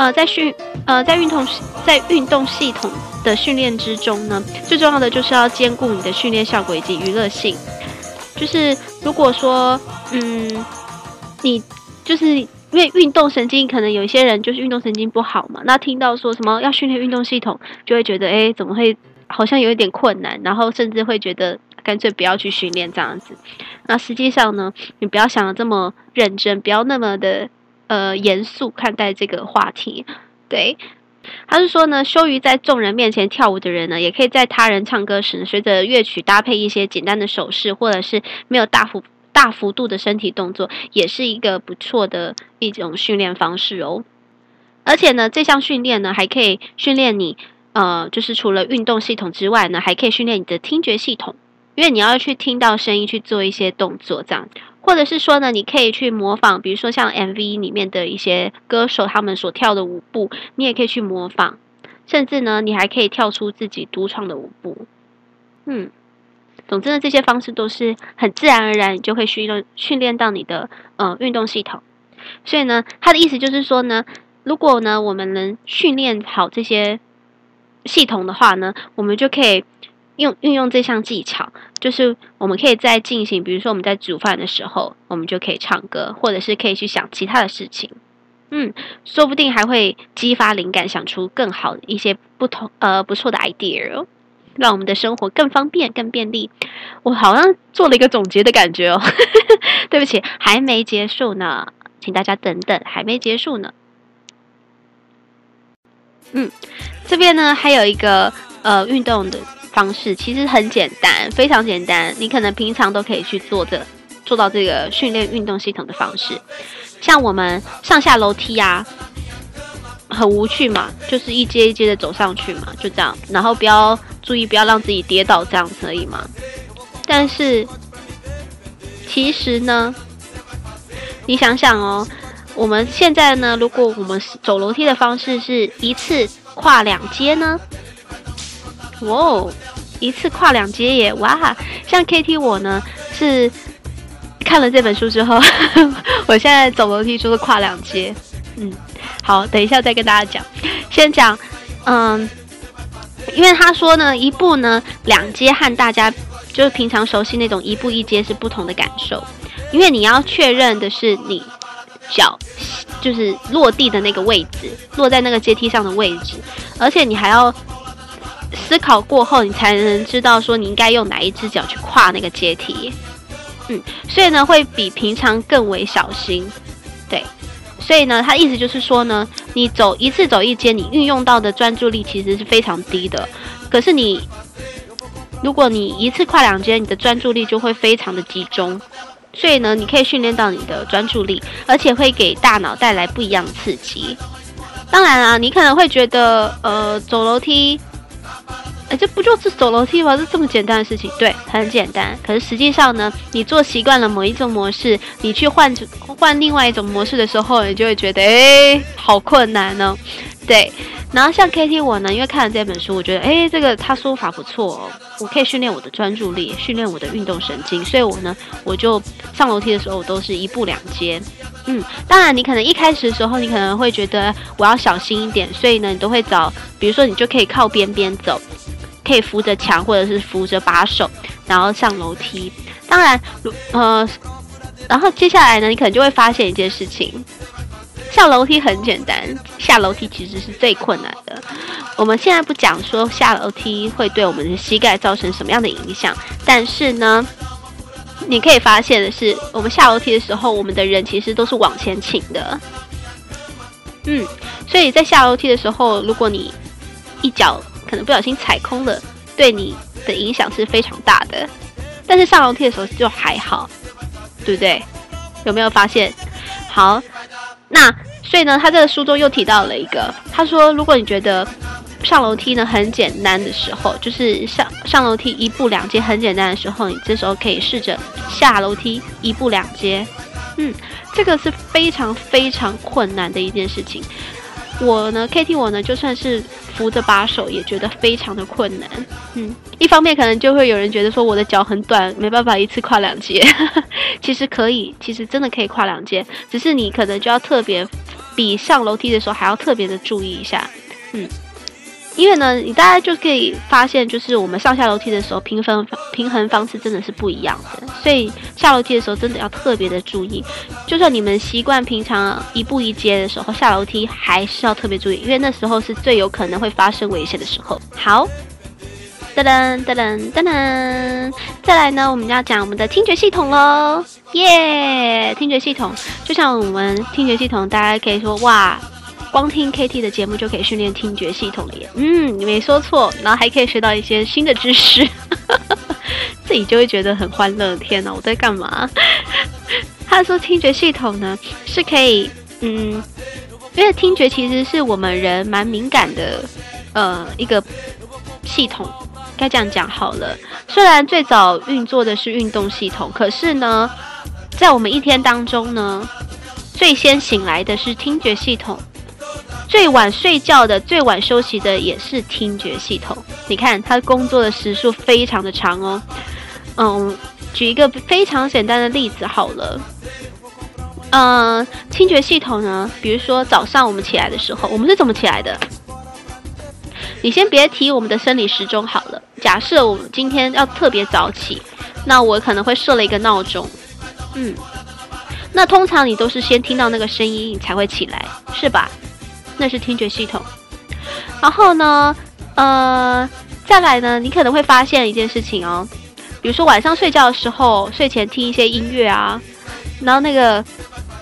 呃在训呃在运动在运动系统。的训练之中呢，最重要的就是要兼顾你的训练效果以及娱乐性。就是如果说，嗯，你就是因为运动神经，可能有一些人就是运动神经不好嘛，那听到说什么要训练运动系统，就会觉得，哎，怎么会好像有一点困难，然后甚至会觉得干脆不要去训练这样子。那实际上呢，你不要想的这么认真，不要那么的呃严肃看待这个话题，对。他是说呢，羞于在众人面前跳舞的人呢，也可以在他人唱歌时，随着乐曲搭配一些简单的手势，或者是没有大幅大幅度的身体动作，也是一个不错的一种训练方式哦。而且呢，这项训练呢，还可以训练你，呃，就是除了运动系统之外呢，还可以训练你的听觉系统，因为你要去听到声音去做一些动作，这样。或者是说呢，你可以去模仿，比如说像 MV 里面的一些歌手他们所跳的舞步，你也可以去模仿，甚至呢，你还可以跳出自己独创的舞步。嗯，总之呢，这些方式都是很自然而然，你就会训练训练到你的呃运动系统。所以呢，他的意思就是说呢，如果呢我们能训练好这些系统的话呢，我们就可以。用运用这项技巧，就是我们可以在进行，比如说我们在煮饭的时候，我们就可以唱歌，或者是可以去想其他的事情，嗯，说不定还会激发灵感，想出更好一些不同呃不错的 idea 哦，让我们的生活更方便、更便利。我好像做了一个总结的感觉哦，对不起，还没结束呢，请大家等等，还没结束呢。嗯，这边呢还有一个呃运动的。方式其实很简单，非常简单。你可能平常都可以去做的，做到这个训练运动系统的方式。像我们上下楼梯啊，很无趣嘛，就是一阶一阶的走上去嘛，就这样。然后不要注意，不要让自己跌倒，这样可以吗？但是其实呢，你想想哦，我们现在呢，如果我们走楼梯的方式是一次。跨两阶呢？哇哦，一次跨两阶耶！哇，像 KT 我呢是看了这本书之后，我现在走楼梯就是跨两阶。嗯，好，等一下再跟大家讲。先讲，嗯，因为他说呢，一步呢两阶和大家就是平常熟悉那种一步一阶是不同的感受，因为你要确认的是你脚就是落地的那个位置，落在那个阶梯上的位置，而且你还要。思考过后，你才能知道说你应该用哪一只脚去跨那个阶梯，嗯，所以呢会比平常更为小心，对，所以呢他意思就是说呢，你走一次走一阶，你运用到的专注力其实是非常低的，可是你如果你一次跨两阶，你的专注力就会非常的集中，所以呢你可以训练到你的专注力，而且会给大脑带来不一样的刺激。当然啊，你可能会觉得呃走楼梯。哎，这不就是走楼梯吗？是这么简单的事情，对，很简单。可是实际上呢，你做习惯了某一种模式，你去换换另外一种模式的时候，你就会觉得，哎，好困难呢、哦。对，然后像 KT 我呢，因为看了这本书，我觉得，哎，这个他说法不错哦，我可以训练我的专注力，训练我的运动神经，所以我呢，我就上楼梯的时候，我都是一步两阶。嗯，当然，你可能一开始的时候，你可能会觉得我要小心一点，所以呢，你都会找，比如说，你就可以靠边边走。可以扶着墙，或者是扶着把手，然后上楼梯。当然，呃，然后接下来呢，你可能就会发现一件事情：上楼梯很简单，下楼梯其实是最困难的。我们现在不讲说下楼梯会对我们的膝盖造成什么样的影响，但是呢，你可以发现的是，我们下楼梯的时候，我们的人其实都是往前倾的。嗯，所以在下楼梯的时候，如果你一脚可能不小心踩空了，对你的影响是非常大的。但是上楼梯的时候就还好，对不对？有没有发现？好，那所以呢，他这个书中又提到了一个，他说，如果你觉得上楼梯呢很简单的时候，就是上上楼梯一步两阶很简单的时候，你这时候可以试着下楼梯一步两阶。嗯，这个是非常非常困难的一件事情。我呢，KT 我呢，就算是扶着把手，也觉得非常的困难。嗯，一方面可能就会有人觉得说我的脚很短，没办法一次跨两阶。其实可以，其实真的可以跨两阶，只是你可能就要特别比上楼梯的时候还要特别的注意一下。嗯。因为呢，你大家就可以发现，就是我们上下楼梯的时候，平衡平衡方式真的是不一样的。所以下楼梯的时候，真的要特别的注意。就算你们习惯平常一步一阶的时候，下楼梯还是要特别注意，因为那时候是最有可能会发生危险的时候。好，噔噔噔噔噔噔，再来呢，我们要讲我们的听觉系统喽。耶，听觉系统，就像我们听觉系统，大家可以说哇。光听 KT 的节目就可以训练听觉系统了耶，嗯，你没说错，然后还可以学到一些新的知识，自己就会觉得很欢乐。天哪，我在干嘛？他说听觉系统呢是可以，嗯，因为听觉其实是我们人蛮敏感的，呃，一个系统，该这样讲好了。虽然最早运作的是运动系统，可是呢，在我们一天当中呢，最先醒来的是听觉系统。最晚睡觉的、最晚休息的也是听觉系统。你看，他工作的时数非常的长哦。嗯，举一个非常简单的例子好了。嗯，听觉系统呢，比如说早上我们起来的时候，我们是怎么起来的？你先别提我们的生理时钟好了。假设我们今天要特别早起，那我可能会设了一个闹钟。嗯，那通常你都是先听到那个声音，你才会起来，是吧？那是听觉系统，然后呢，呃，再来呢，你可能会发现一件事情哦，比如说晚上睡觉的时候，睡前听一些音乐啊，然后那个，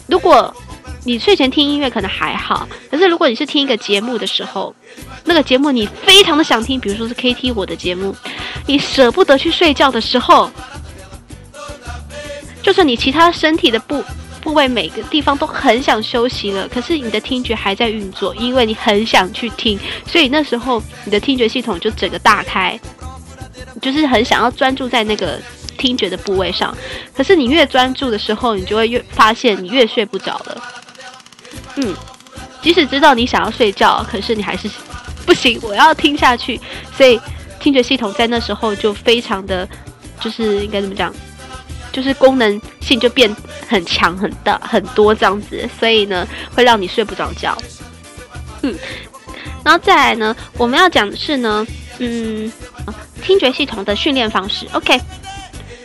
如果你睡前听音乐可能还好，可是如果你是听一个节目的时候，那个节目你非常的想听，比如说是 KT 我的节目，你舍不得去睡觉的时候，就是你其他身体的部。部位每个地方都很想休息了，可是你的听觉还在运作，因为你很想去听，所以那时候你的听觉系统就整个大开，就是很想要专注在那个听觉的部位上。可是你越专注的时候，你就会越发现你越睡不着了。嗯，即使知道你想要睡觉，可是你还是不行，我要听下去。所以听觉系统在那时候就非常的，就是应该怎么讲，就是功能性就变很强很大很多这样子，所以呢会让你睡不着觉。嗯，然后再来呢，我们要讲的是呢，嗯，听觉系统的训练方式。OK，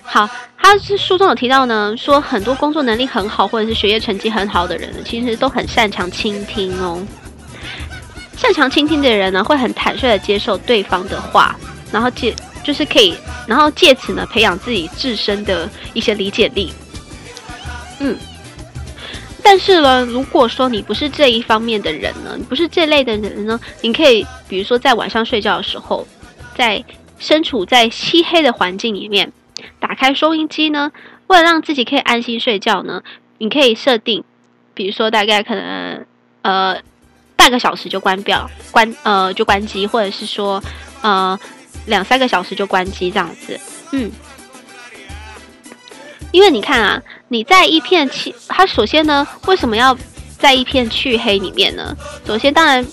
好。他是书中有提到呢，说很多工作能力很好或者是学业成绩很好的人呢，其实都很擅长倾听哦。擅长倾听的人呢，会很坦率的接受对方的话，然后接就是可以，然后借此呢，培养自己自身的一些理解力。嗯，但是呢，如果说你不是这一方面的人呢，你不是这类的人呢，你可以比如说在晚上睡觉的时候，在身处在漆黑的环境里面。打开收音机呢，为了让自己可以安心睡觉呢，你可以设定，比如说大概可能呃半个小时就关掉，关呃就关机，或者是说呃两三个小时就关机这样子，嗯，因为你看啊，你在一片漆，它首先呢，为什么要在一片黢黑里面呢？首先，当然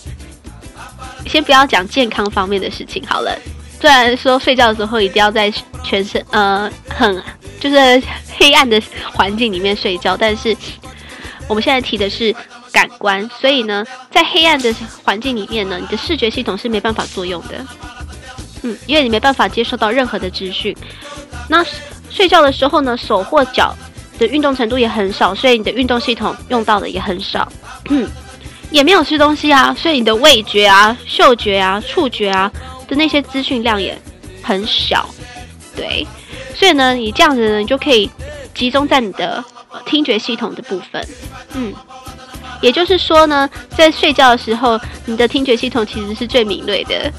先不要讲健康方面的事情好了。虽然说睡觉的时候一定要在全身呃很就是黑暗的环境里面睡觉，但是我们现在提的是感官，所以呢，在黑暗的环境里面呢，你的视觉系统是没办法作用的，嗯，因为你没办法接收到任何的资讯。那睡觉的时候呢，手或脚的运动程度也很少，所以你的运动系统用到的也很少，嗯，也没有吃东西啊，所以你的味觉啊、嗅觉啊、触觉啊。的那些资讯量也很小，对，所以呢，你这样子呢，你就可以集中在你的听觉系统的部分，嗯，也就是说呢，在睡觉的时候，你的听觉系统其实是最敏锐的，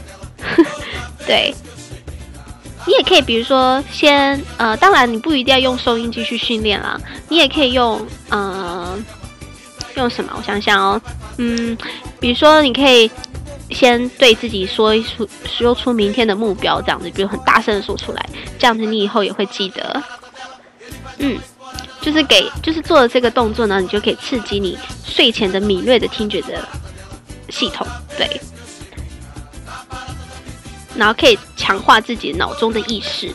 对。你也可以，比如说先，呃，当然你不一定要用收音机去训练啦，你也可以用，呃，用什么？我想想哦，嗯，比如说你可以。先对自己说一出，说出明天的目标，这样子，比如很大声的说出来，这样子你以后也会记得。嗯，就是给，就是做了这个动作呢，你就可以刺激你睡前的敏锐的听觉的系统，对。然后可以强化自己脑中的意识，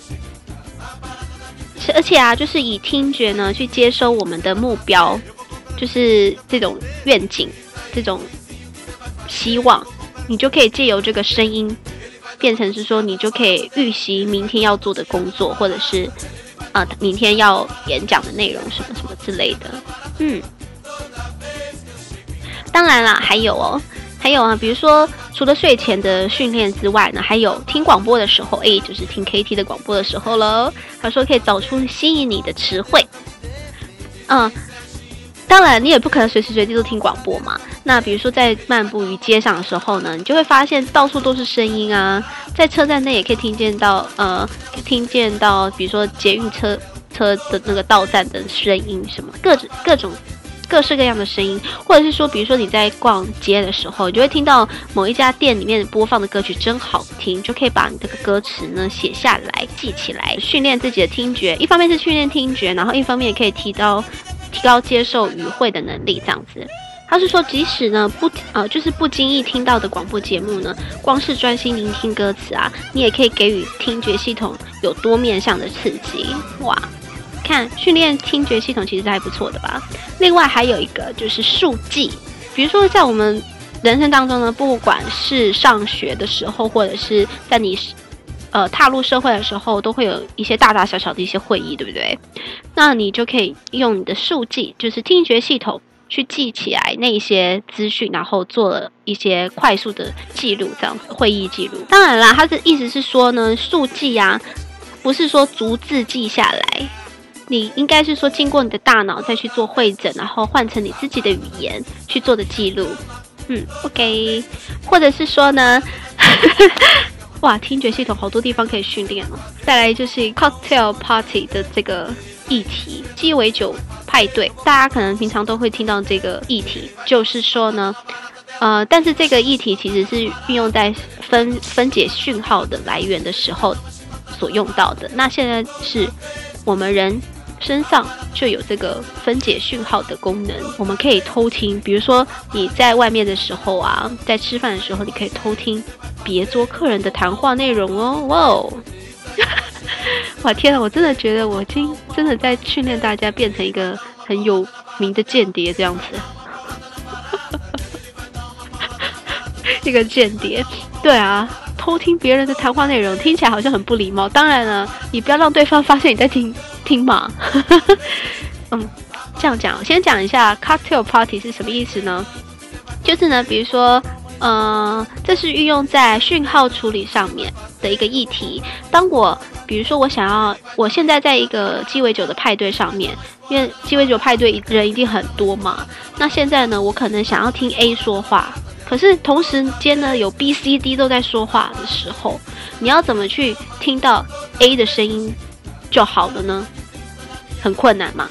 而且啊，就是以听觉呢去接收我们的目标，就是这种愿景，这种希望。你就可以借由这个声音，变成是说，你就可以预习明天要做的工作，或者是啊、呃，明天要演讲的内容什么什么之类的。嗯，当然啦，还有哦，还有啊，比如说，除了睡前的训练之外呢，还有听广播的时候，诶，就是听 KT 的广播的时候喽。他说可以找出吸引你的词汇。嗯。当然，你也不可能随时随地都听广播嘛。那比如说在漫步于街上的时候呢，你就会发现到处都是声音啊。在车站内也可以听见到，呃，听见到，比如说捷运车车的那个到站的声音，什么各种各种各式各样的声音，或者是说，比如说你在逛街的时候，你就会听到某一家店里面播放的歌曲真好听，就可以把你这个歌词呢写下来记起来，训练自己的听觉。一方面是训练听觉，然后一方面也可以提高。提高接受语汇的能力，这样子。他是说，即使呢不呃，就是不经意听到的广播节目呢，光是专心聆听歌词啊，你也可以给予听觉系统有多面向的刺激。哇，看训练听觉系统其实还不错的吧。另外还有一个就是速记，比如说在我们人生当中呢，不管是上学的时候，或者是在你。呃，踏入社会的时候，都会有一些大大小小的一些会议，对不对？那你就可以用你的速记，就是听觉系统去记起来那些资讯，然后做了一些快速的记录，这样会议记录。当然啦，他的意思是说呢，速记啊，不是说逐字记下来，你应该是说经过你的大脑再去做会诊，然后换成你自己的语言去做的记录。嗯，OK，或者是说呢？哇，听觉系统好多地方可以训练哦。再来就是 cocktail party 的这个议题，鸡尾酒派对，大家可能平常都会听到这个议题，就是说呢，呃，但是这个议题其实是运用在分分解讯号的来源的时候所用到的。那现在是我们人身上就有这个分解讯号的功能，我们可以偷听。比如说你在外面的时候啊，在吃饭的时候，你可以偷听别桌客人的谈话内容哦。哇哦！哇天啊，我真的觉得我已经真的在训练大家变成一个很有名的间谍这样子。一个间谍，对啊，偷听别人的谈话内容，听起来好像很不礼貌。当然了，你不要让对方发现你在听听嘛。嗯，这样讲，先讲一下 cocktail party 是什么意思呢？就是呢，比如说，嗯、呃，这是运用在讯号处理上面的一个议题。当我，比如说，我想要，我现在在一个鸡尾酒的派对上面，因为鸡尾酒派对人一定很多嘛。那现在呢，我可能想要听 A 说话。可是同时间呢，有 B、C、D 都在说话的时候，你要怎么去听到 A 的声音就好了呢？很困难嘛，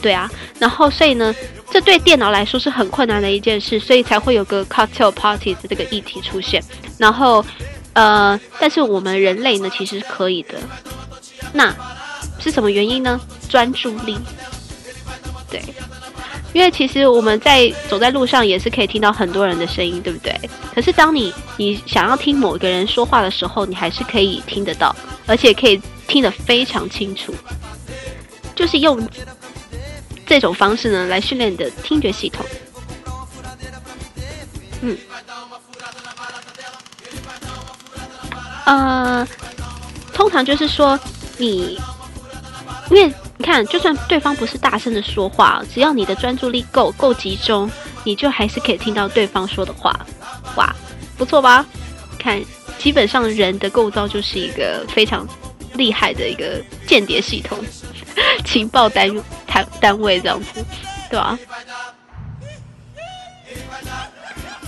对啊。然后所以呢，这对电脑来说是很困难的一件事，所以才会有个 cocktail parties 这个议题出现。然后呃，但是我们人类呢，其实是可以的。那是什么原因呢？专注力，对。因为其实我们在走在路上也是可以听到很多人的声音，对不对？可是当你你想要听某一个人说话的时候，你还是可以听得到，而且可以听得非常清楚。就是用这种方式呢来训练你的听觉系统。嗯，呃，通常就是说你因为。你看，就算对方不是大声的说话，只要你的专注力够够集中，你就还是可以听到对方说的话。哇，不错吧？看，基本上人的构造就是一个非常厉害的一个间谍系统，情报单单单位这样子，对吧？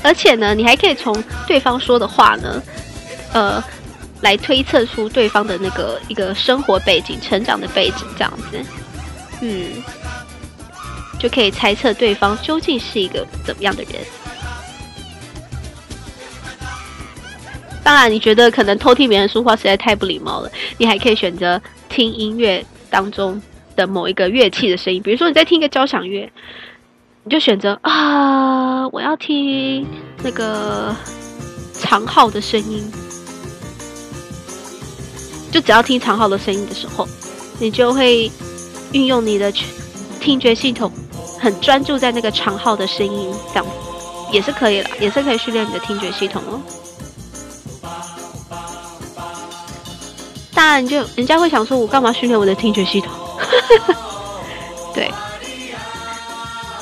而且呢，你还可以从对方说的话呢，呃。来推测出对方的那个一个生活背景、成长的背景，这样子，嗯，就可以猜测对方究竟是一个怎么样的人。当然，你觉得可能偷听别人说话实在太不礼貌了，你还可以选择听音乐当中的某一个乐器的声音，比如说你在听一个交响乐，你就选择啊，我要听那个长号的声音。就只要听长号的声音的时候，你就会运用你的听觉系统，很专注在那个长号的声音，这样也是可以了，也是可以训练你的听觉系统哦。当然，就人家会想说，我干嘛训练我的听觉系统？对，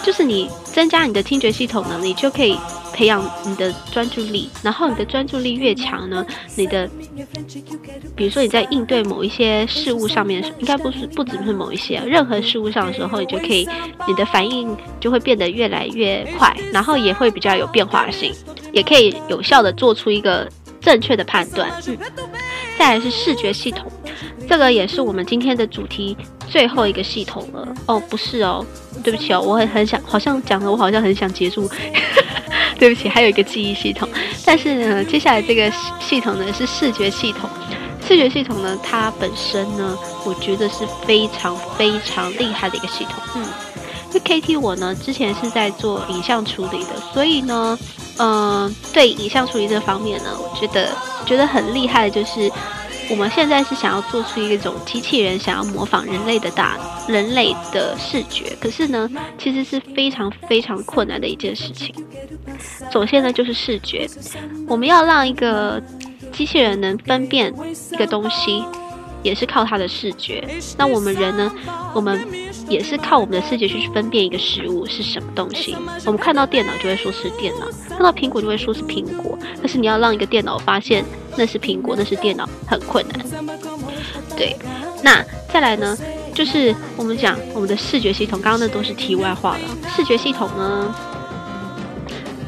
就是你增加你的听觉系统呢，你就可以。培养你的专注力，然后你的专注力越强呢，你的，比如说你在应对某一些事物上面，应该不是不只是某一些，任何事物上的时候，你就可以，你的反应就会变得越来越快，然后也会比较有变化性，也可以有效地做出一个正确的判断。嗯，再来是视觉系统，这个也是我们今天的主题最后一个系统了。哦，不是哦，对不起哦，我很很想，好像讲了，我好像很想结束。对不起，还有一个记忆系统，但是呢，接下来这个系统呢是视觉系统。视觉系统呢，它本身呢，我觉得是非常非常厉害的一个系统。嗯，因为 KT 我呢之前是在做影像处理的，所以呢，嗯、对影像处理这方面呢，我觉得觉得很厉害的就是。我们现在是想要做出一种机器人，想要模仿人类的大人类的视觉，可是呢，其实是非常非常困难的一件事情。首先呢，就是视觉，我们要让一个机器人能分辨一个东西。也是靠它的视觉。那我们人呢？我们也是靠我们的视觉去分辨一个食物是什么东西。我们看到电脑就会说是电脑，看到苹果就会说是苹果。但是你要让一个电脑发现那是苹果，那是电脑，很困难。对，那再来呢？就是我们讲我们的视觉系统，刚刚那都是题外话了。视觉系统呢？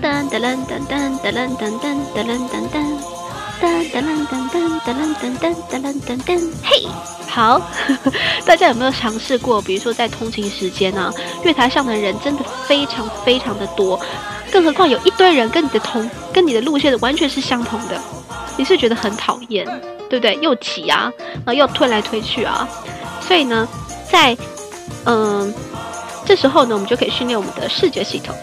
噔噔噔噔噔噔噔噔噔噔噔噔。噔噔噔噔噔噔噔噔噔噔噔，嘿，好，大家有没有尝试过？比如说在通勤时间呢，月台上的人真的非常非常的多，更何况有一堆人跟你的同跟你的路线的完全是相同的，你是觉得很讨厌，对不对？又挤啊，然后又推来推去啊，所以呢，在嗯，这时候呢，我们就可以训练我们的视觉系统。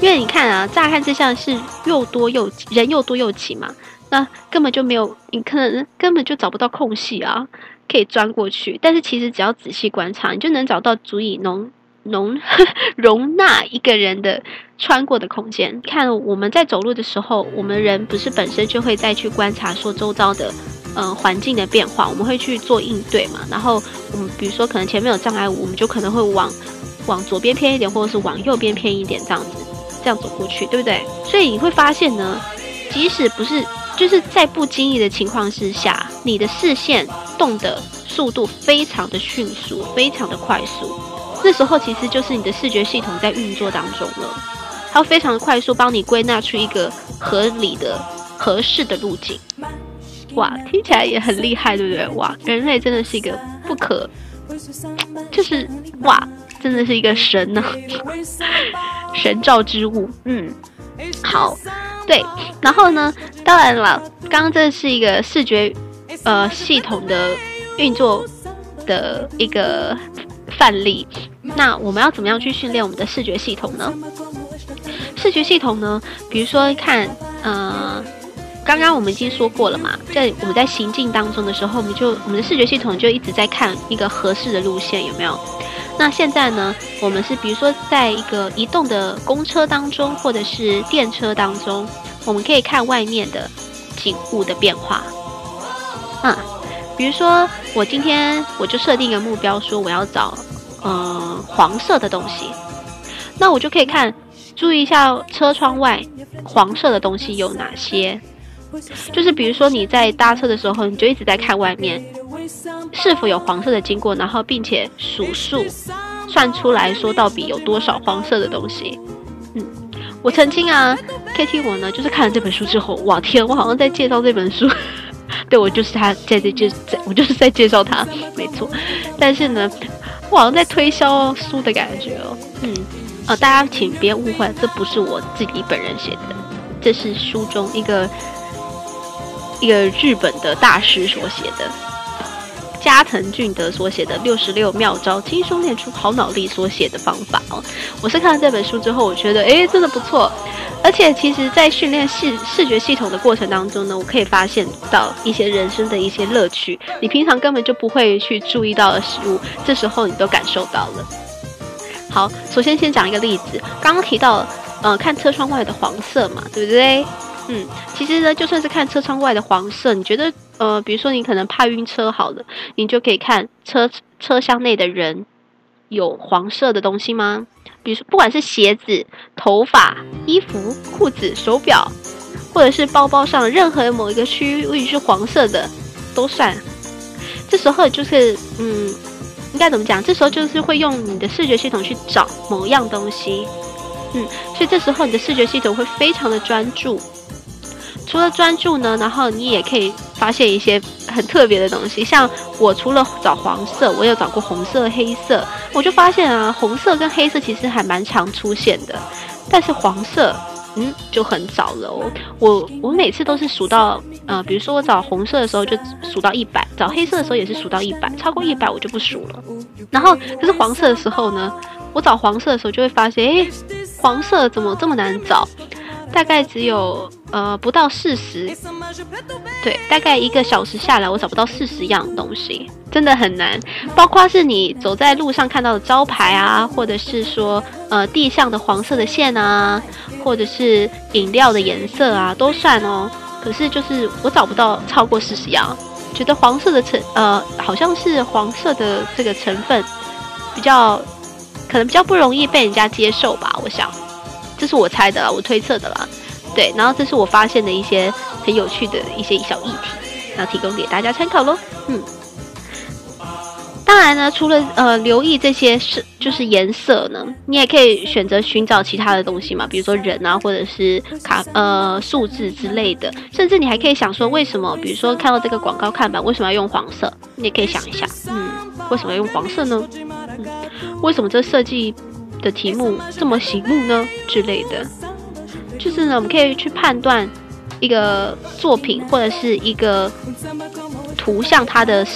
因为你看啊，乍看之下是又多又，人又多又挤嘛，那根本就没有，你可能根本就找不到空隙啊，可以钻过去。但是其实只要仔细观察，你就能找到足以容容 容纳一个人的穿过的空间。看我们在走路的时候，我们人不是本身就会再去观察说周遭的嗯、呃、环境的变化，我们会去做应对嘛。然后我们比如说可能前面有障碍物，我们就可能会往往左边偏一点，或者是往右边偏一点这样子。这样走过去，对不对？所以你会发现呢，即使不是，就是在不经意的情况之下，你的视线动的速度非常的迅速，非常的快速。这时候其实就是你的视觉系统在运作当中了，它非常的快速帮你归纳出一个合理的、合适的路径。哇，听起来也很厉害，对不对？哇，人类真的是一个不可，就是哇。真的是一个神呢、啊，神造之物。嗯，好，对。然后呢，当然了，刚刚这是一个视觉呃系统的运作的一个范例。那我们要怎么样去训练我们的视觉系统呢？视觉系统呢，比如说看，呃，刚刚我们已经说过了嘛，在我们在行进当中的时候，我们就我们的视觉系统就一直在看一个合适的路线，有没有？那现在呢，我们是比如说在一个移动的公车当中，或者是电车当中，我们可以看外面的景物的变化。啊，比如说我今天我就设定一个目标，说我要找嗯、黄色的东西，那我就可以看，注意一下车窗外黄色的东西有哪些。就是比如说你在搭车的时候，你就一直在看外面。是否有黄色的经过，然后并且数数算出来说到底有多少黄色的东西。嗯，我曾经啊，KT 我呢，就是看了这本书之后，哇天，我好像在介绍这本书。对，我就是他在这就在我就是在介绍他，没错。但是呢，我好像在推销书的感觉哦。嗯，呃，大家请别误会，这不是我自己本人写的，这是书中一个一个日本的大师所写的。加藤俊德所写的六十六妙招，轻松练出好脑力所写的方法哦。我是看了这本书之后，我觉得诶，真的不错。而且其实，在训练视视觉系统的过程当中呢，我可以发现到一些人生的一些乐趣，你平常根本就不会去注意到的事物，这时候你都感受到了。好，首先先讲一个例子，刚刚提到，呃，看车窗外的黄色嘛，对不对？嗯，其实呢，就算是看车窗外的黄色，你觉得？呃，比如说你可能怕晕车，好了，你就可以看车车厢内的人有黄色的东西吗？比如说，不管是鞋子、头发、衣服、裤子、手表，或者是包包上任何某一个区域是黄色的，都算。这时候就是，嗯，应该怎么讲？这时候就是会用你的视觉系统去找某样东西，嗯，所以这时候你的视觉系统会非常的专注。除了专注呢，然后你也可以发现一些很特别的东西。像我除了找黄色，我有找过红色、黑色，我就发现啊，红色跟黑色其实还蛮常出现的，但是黄色，嗯，就很少了哦。我我每次都是数到，呃，比如说我找红色的时候就数到一百，找黑色的时候也是数到一百，超过一百我就不数了。然后可是黄色的时候呢，我找黄色的时候就会发现，诶，黄色怎么这么难找？大概只有呃不到四十，对，大概一个小时下来，我找不到四十样东西，真的很难。包括是你走在路上看到的招牌啊，或者是说呃地上的黄色的线啊，或者是饮料的颜色啊，都算哦。可是就是我找不到超过四十样，觉得黄色的成呃好像是黄色的这个成分比较可能比较不容易被人家接受吧，我想。这是我猜的啦，我推测的啦，对，然后这是我发现的一些很有趣的一些小议题，然后提供给大家参考喽。嗯，当然呢，除了呃留意这些是就是颜色呢，你也可以选择寻找其他的东西嘛，比如说人啊，或者是卡呃数字之类的，甚至你还可以想说为什么，比如说看到这个广告看板为什么要用黄色，你也可以想一下，嗯，为什么要用黄色呢？嗯，为什么这设计？的题目这么醒目呢？之类的，就是呢，我们可以去判断一个作品或者是一个图像它的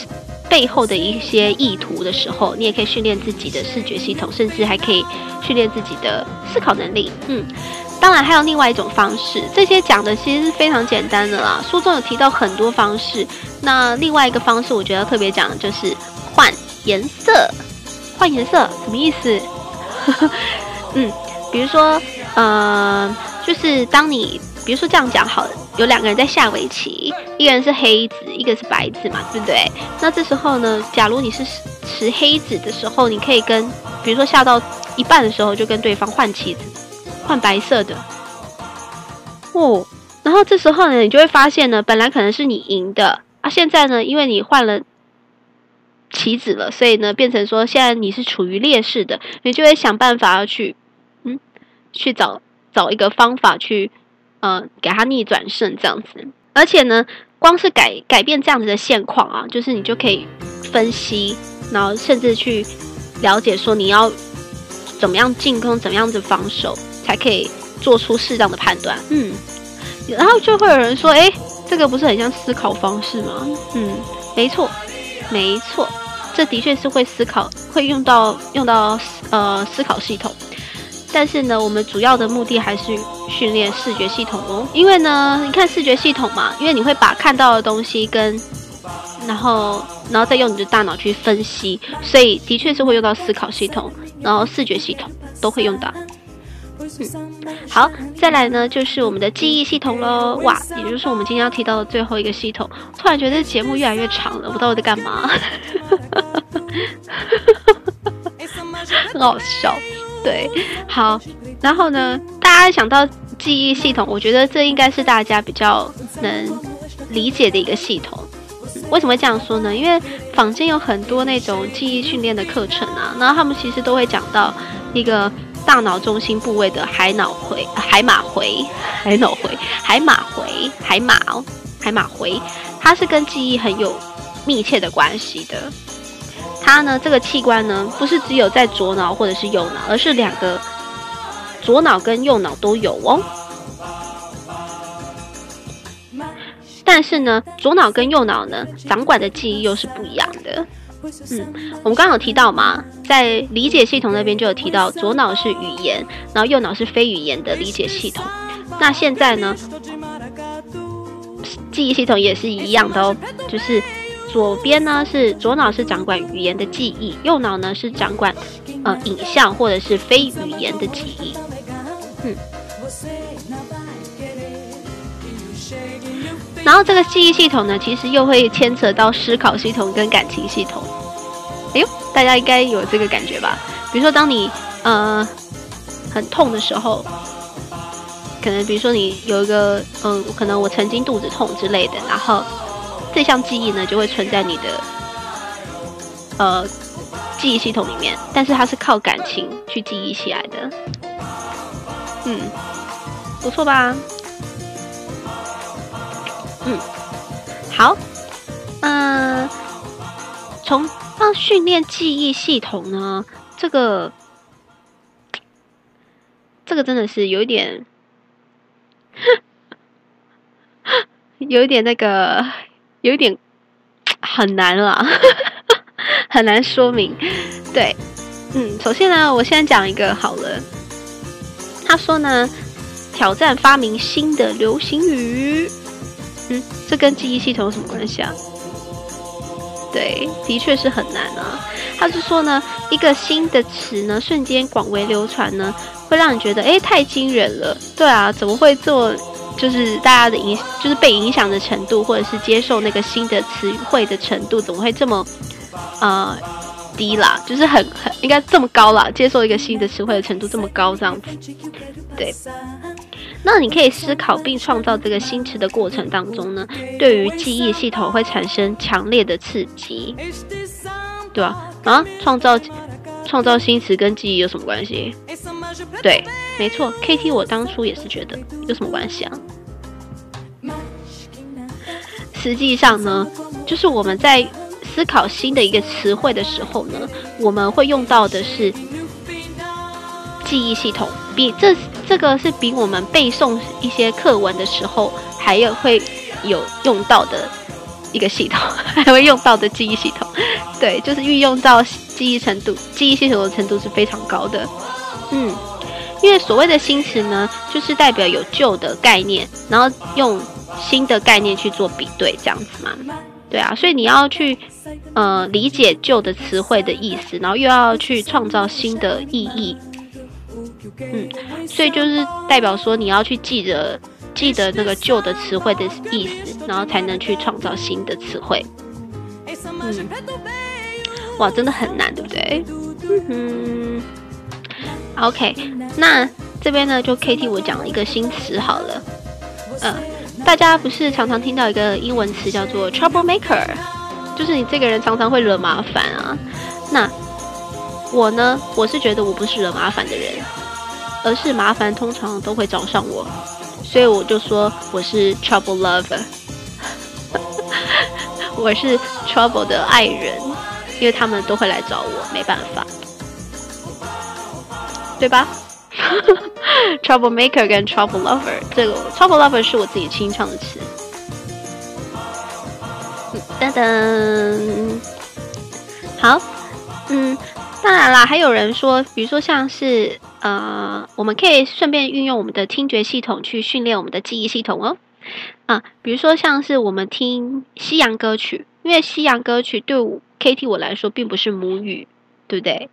背后的一些意图的时候，你也可以训练自己的视觉系统，甚至还可以训练自己的思考能力。嗯，当然还有另外一种方式，这些讲的其实是非常简单的啦。书中有提到很多方式，那另外一个方式，我觉得特别讲的就是换颜色。换颜色什么意思？嗯，比如说，呃，就是当你，比如说这样讲好了，有两个人在下围棋，一个人是黑子，一个是白子嘛，对不对？那这时候呢，假如你是持黑子的时候，你可以跟，比如说下到一半的时候，就跟对方换棋子，换白色的。哦，然后这时候呢，你就会发现呢，本来可能是你赢的啊，现在呢，因为你换了。棋子了，所以呢，变成说现在你是处于劣势的，你就会想办法要去，嗯，去找找一个方法去，呃，给他逆转胜这样子。而且呢，光是改改变这样子的现况啊，就是你就可以分析，然后甚至去了解说你要怎么样进攻，怎么样子防守，才可以做出适当的判断。嗯，然后就会有人说，诶，这个不是很像思考方式吗？嗯，没错。没错，这的确是会思考，会用到用到呃思考系统。但是呢，我们主要的目的还是训练视觉系统哦。因为呢，你看视觉系统嘛，因为你会把看到的东西跟，然后然后再用你的大脑去分析，所以的确是会用到思考系统，然后视觉系统都会用到。嗯，好，再来呢，就是我们的记忆系统喽。哇，也就是我们今天要提到的最后一个系统。突然觉得节目越来越长了，我不知道我在干嘛，很好笑。对，好，然后呢，大家想到记忆系统，我觉得这应该是大家比较能理解的一个系统。为什么会这样说呢？因为坊间有很多那种记忆训练的课程啊，然后他们其实都会讲到一个。大脑中心部位的海脑回、海马回、海脑回、海马回、海马哦，海马回，它是跟记忆很有密切的关系的。它呢，这个器官呢，不是只有在左脑或者是右脑，而是两个左脑跟右脑都有哦。但是呢，左脑跟右脑呢，掌管的记忆又是不一样的。嗯，我们刚刚有提到嘛，在理解系统那边就有提到，左脑是语言，然后右脑是非语言的理解系统。那现在呢，记忆系统也是一样的哦，就是左边呢是左脑是掌管语言的记忆，右脑呢是掌管呃影像或者是非语言的记忆。嗯，然后这个记忆系统呢，其实又会牵扯到思考系统跟感情系统。哎呦，大家应该有这个感觉吧？比如说，当你呃很痛的时候，可能比如说你有一个嗯、可能我曾经肚子痛之类的，然后这项记忆呢就会存在你的呃记忆系统里面，但是它是靠感情去记忆起来的。嗯，不错吧？嗯，好，嗯、从。到训练记忆系统呢？这个，这个真的是有一点，有一点那个，有一点很难了，很难说明。对，嗯，首先呢，我先讲一个好了。他说呢，挑战发明新的流行语。嗯，这跟记忆系统有什么关系啊？对，的确是很难啊。他是说呢，一个新的词呢，瞬间广为流传呢，会让你觉得，诶，太惊人了。对啊，怎么会做？就是大家的影，就是被影响的程度，或者是接受那个新的词汇的程度，怎么会这么，呃，低啦？就是很很应该这么高啦，接受一个新的词汇的程度这么高，这样子，对。那你可以思考并创造这个新词的过程当中呢，对于记忆系统会产生强烈的刺激，对吧？啊，创造创造新词跟记忆有什么关系？对，没错，KT 我当初也是觉得有什么关系啊？实际上呢，就是我们在思考新的一个词汇的时候呢，我们会用到的是记忆系统，比这。这个是比我们背诵一些课文的时候还有会有用到的一个系统，还会用到的记忆系统。对，就是运用到记忆程度，记忆系统的程度是非常高的。嗯，因为所谓的新词呢，就是代表有旧的概念，然后用新的概念去做比对，这样子嘛。对啊，所以你要去呃理解旧的词汇的意思，然后又要去创造新的意义。嗯，所以就是代表说你要去记得记得那个旧的词汇的意思，然后才能去创造新的词汇。嗯，哇，真的很难，对不对？嗯哼，OK，那这边呢就 KT 我讲了一个新词好了，嗯、大家不是常常听到一个英文词叫做 trouble maker，就是你这个人常常会惹麻烦啊。那我呢，我是觉得我不是惹麻烦的人，而是麻烦通常都会找上我，所以我就说我是 trouble lover，我是 trouble 的爱人，因为他们都会来找我，没办法，对吧？Trouble maker 跟 Trouble lover，这个 Trouble lover 是我自己清唱的词。噔噔，好，嗯，当然啦，还有人说，比如说像是呃，我们可以顺便运用我们的听觉系统去训练我们的记忆系统哦。啊，比如说像是我们听西洋歌曲，因为西洋歌曲对我 KT 我来说并不是母语，对不对？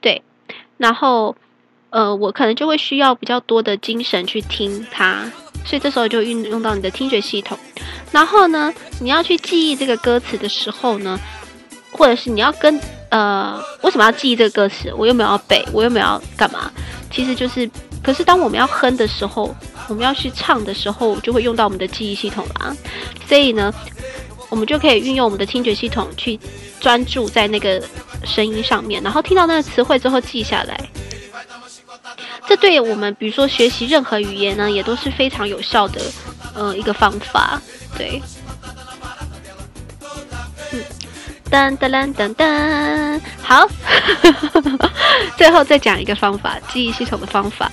对，然后。呃，我可能就会需要比较多的精神去听它，所以这时候就运用到你的听觉系统。然后呢，你要去记忆这个歌词的时候呢，或者是你要跟呃，为什么要记这个歌词？我又没有要背，我又没有要干嘛？其实就是，可是当我们要哼的时候，我们要去唱的时候，就会用到我们的记忆系统啦。所以呢，我们就可以运用我们的听觉系统去专注在那个声音上面，然后听到那个词汇之后记下来。这对我们，比如说学习任何语言呢，也都是非常有效的，呃，一个方法。对，噔噔噔噔噔，好，最后再讲一个方法，记忆系统的方法。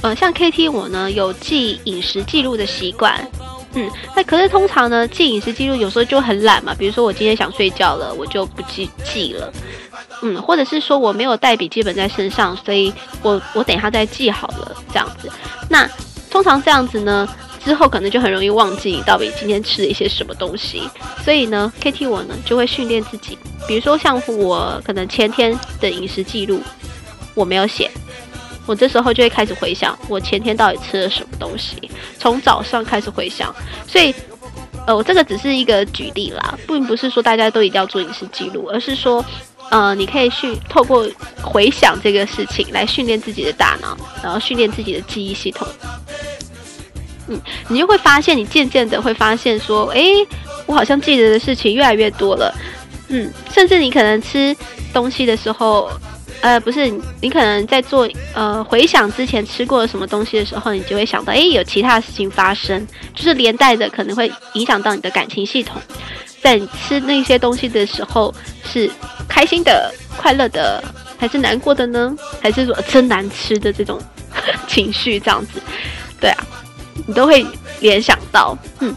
呃，像 KT 我呢，有记饮食记录的习惯。嗯，那可是通常呢，记饮食记录有时候就很懒嘛。比如说我今天想睡觉了，我就不记记了。嗯，或者是说我没有带笔记本在身上，所以我我等一下再记好了这样子。那通常这样子呢，之后可能就很容易忘记你到底今天吃了一些什么东西。所以呢，KT 我呢就会训练自己，比如说像我可能前天的饮食记录我没有写。我这时候就会开始回想，我前天到底吃了什么东西，从早上开始回想。所以，呃，我这个只是一个举例啦，并不是说大家都一定要做饮食记录，而是说，呃，你可以去透过回想这个事情来训练自己的大脑，然后训练自己的记忆系统。嗯，你就会发现，你渐渐的会发现说，诶，我好像记得的事情越来越多了。嗯，甚至你可能吃东西的时候。呃，不是，你可能在做呃回想之前吃过什么东西的时候，你就会想到，诶，有其他事情发生，就是连带着可能会影响到你的感情系统。在你吃那些东西的时候，是开心的、快乐的，还是难过的呢？还是说真难吃的这种 情绪这样子？对啊，你都会联想到，嗯。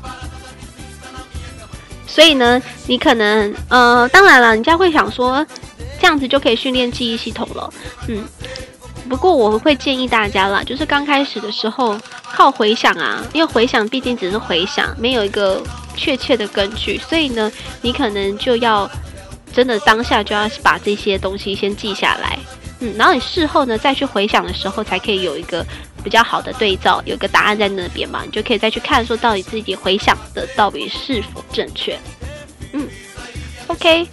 所以呢，你可能呃，当然了，人家会想说。这样子就可以训练记忆系统了，嗯，不过我会建议大家啦，就是刚开始的时候靠回想啊，因为回想毕竟只是回想，没有一个确切的根据，所以呢，你可能就要真的当下就要把这些东西先记下来，嗯，然后你事后呢再去回想的时候，才可以有一个比较好的对照，有个答案在那边嘛，你就可以再去看说到底自己回想的到底是否正确，嗯，OK。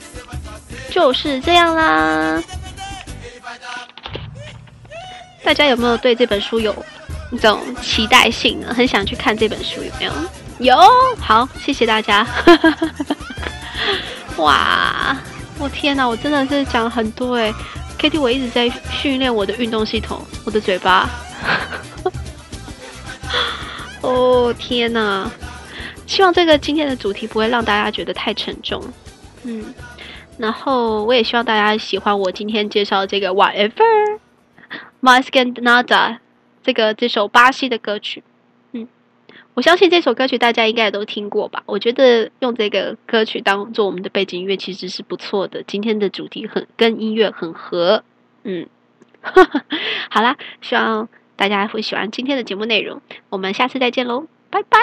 就是这样啦，大家有没有对这本书有一种期待性呢？很想去看这本书，有没有？有，好，谢谢大家。哇，我天哪，我真的是讲了很多诶。KT，我一直在训练我的运动系统，我的嘴巴。哦天哪！希望这个今天的主题不会让大家觉得太沉重。嗯，然后我也希望大家喜欢我今天介绍的这个 Whatever My Skin Nada 这个这首巴西的歌曲。嗯我相信这首歌曲大家应该也都听过吧？我觉得用这个歌曲当做我们的背景音乐其实是不错的。今天的主题很跟音乐很合，嗯，好啦，希望大家会喜欢今天的节目内容，我们下次再见喽，拜拜。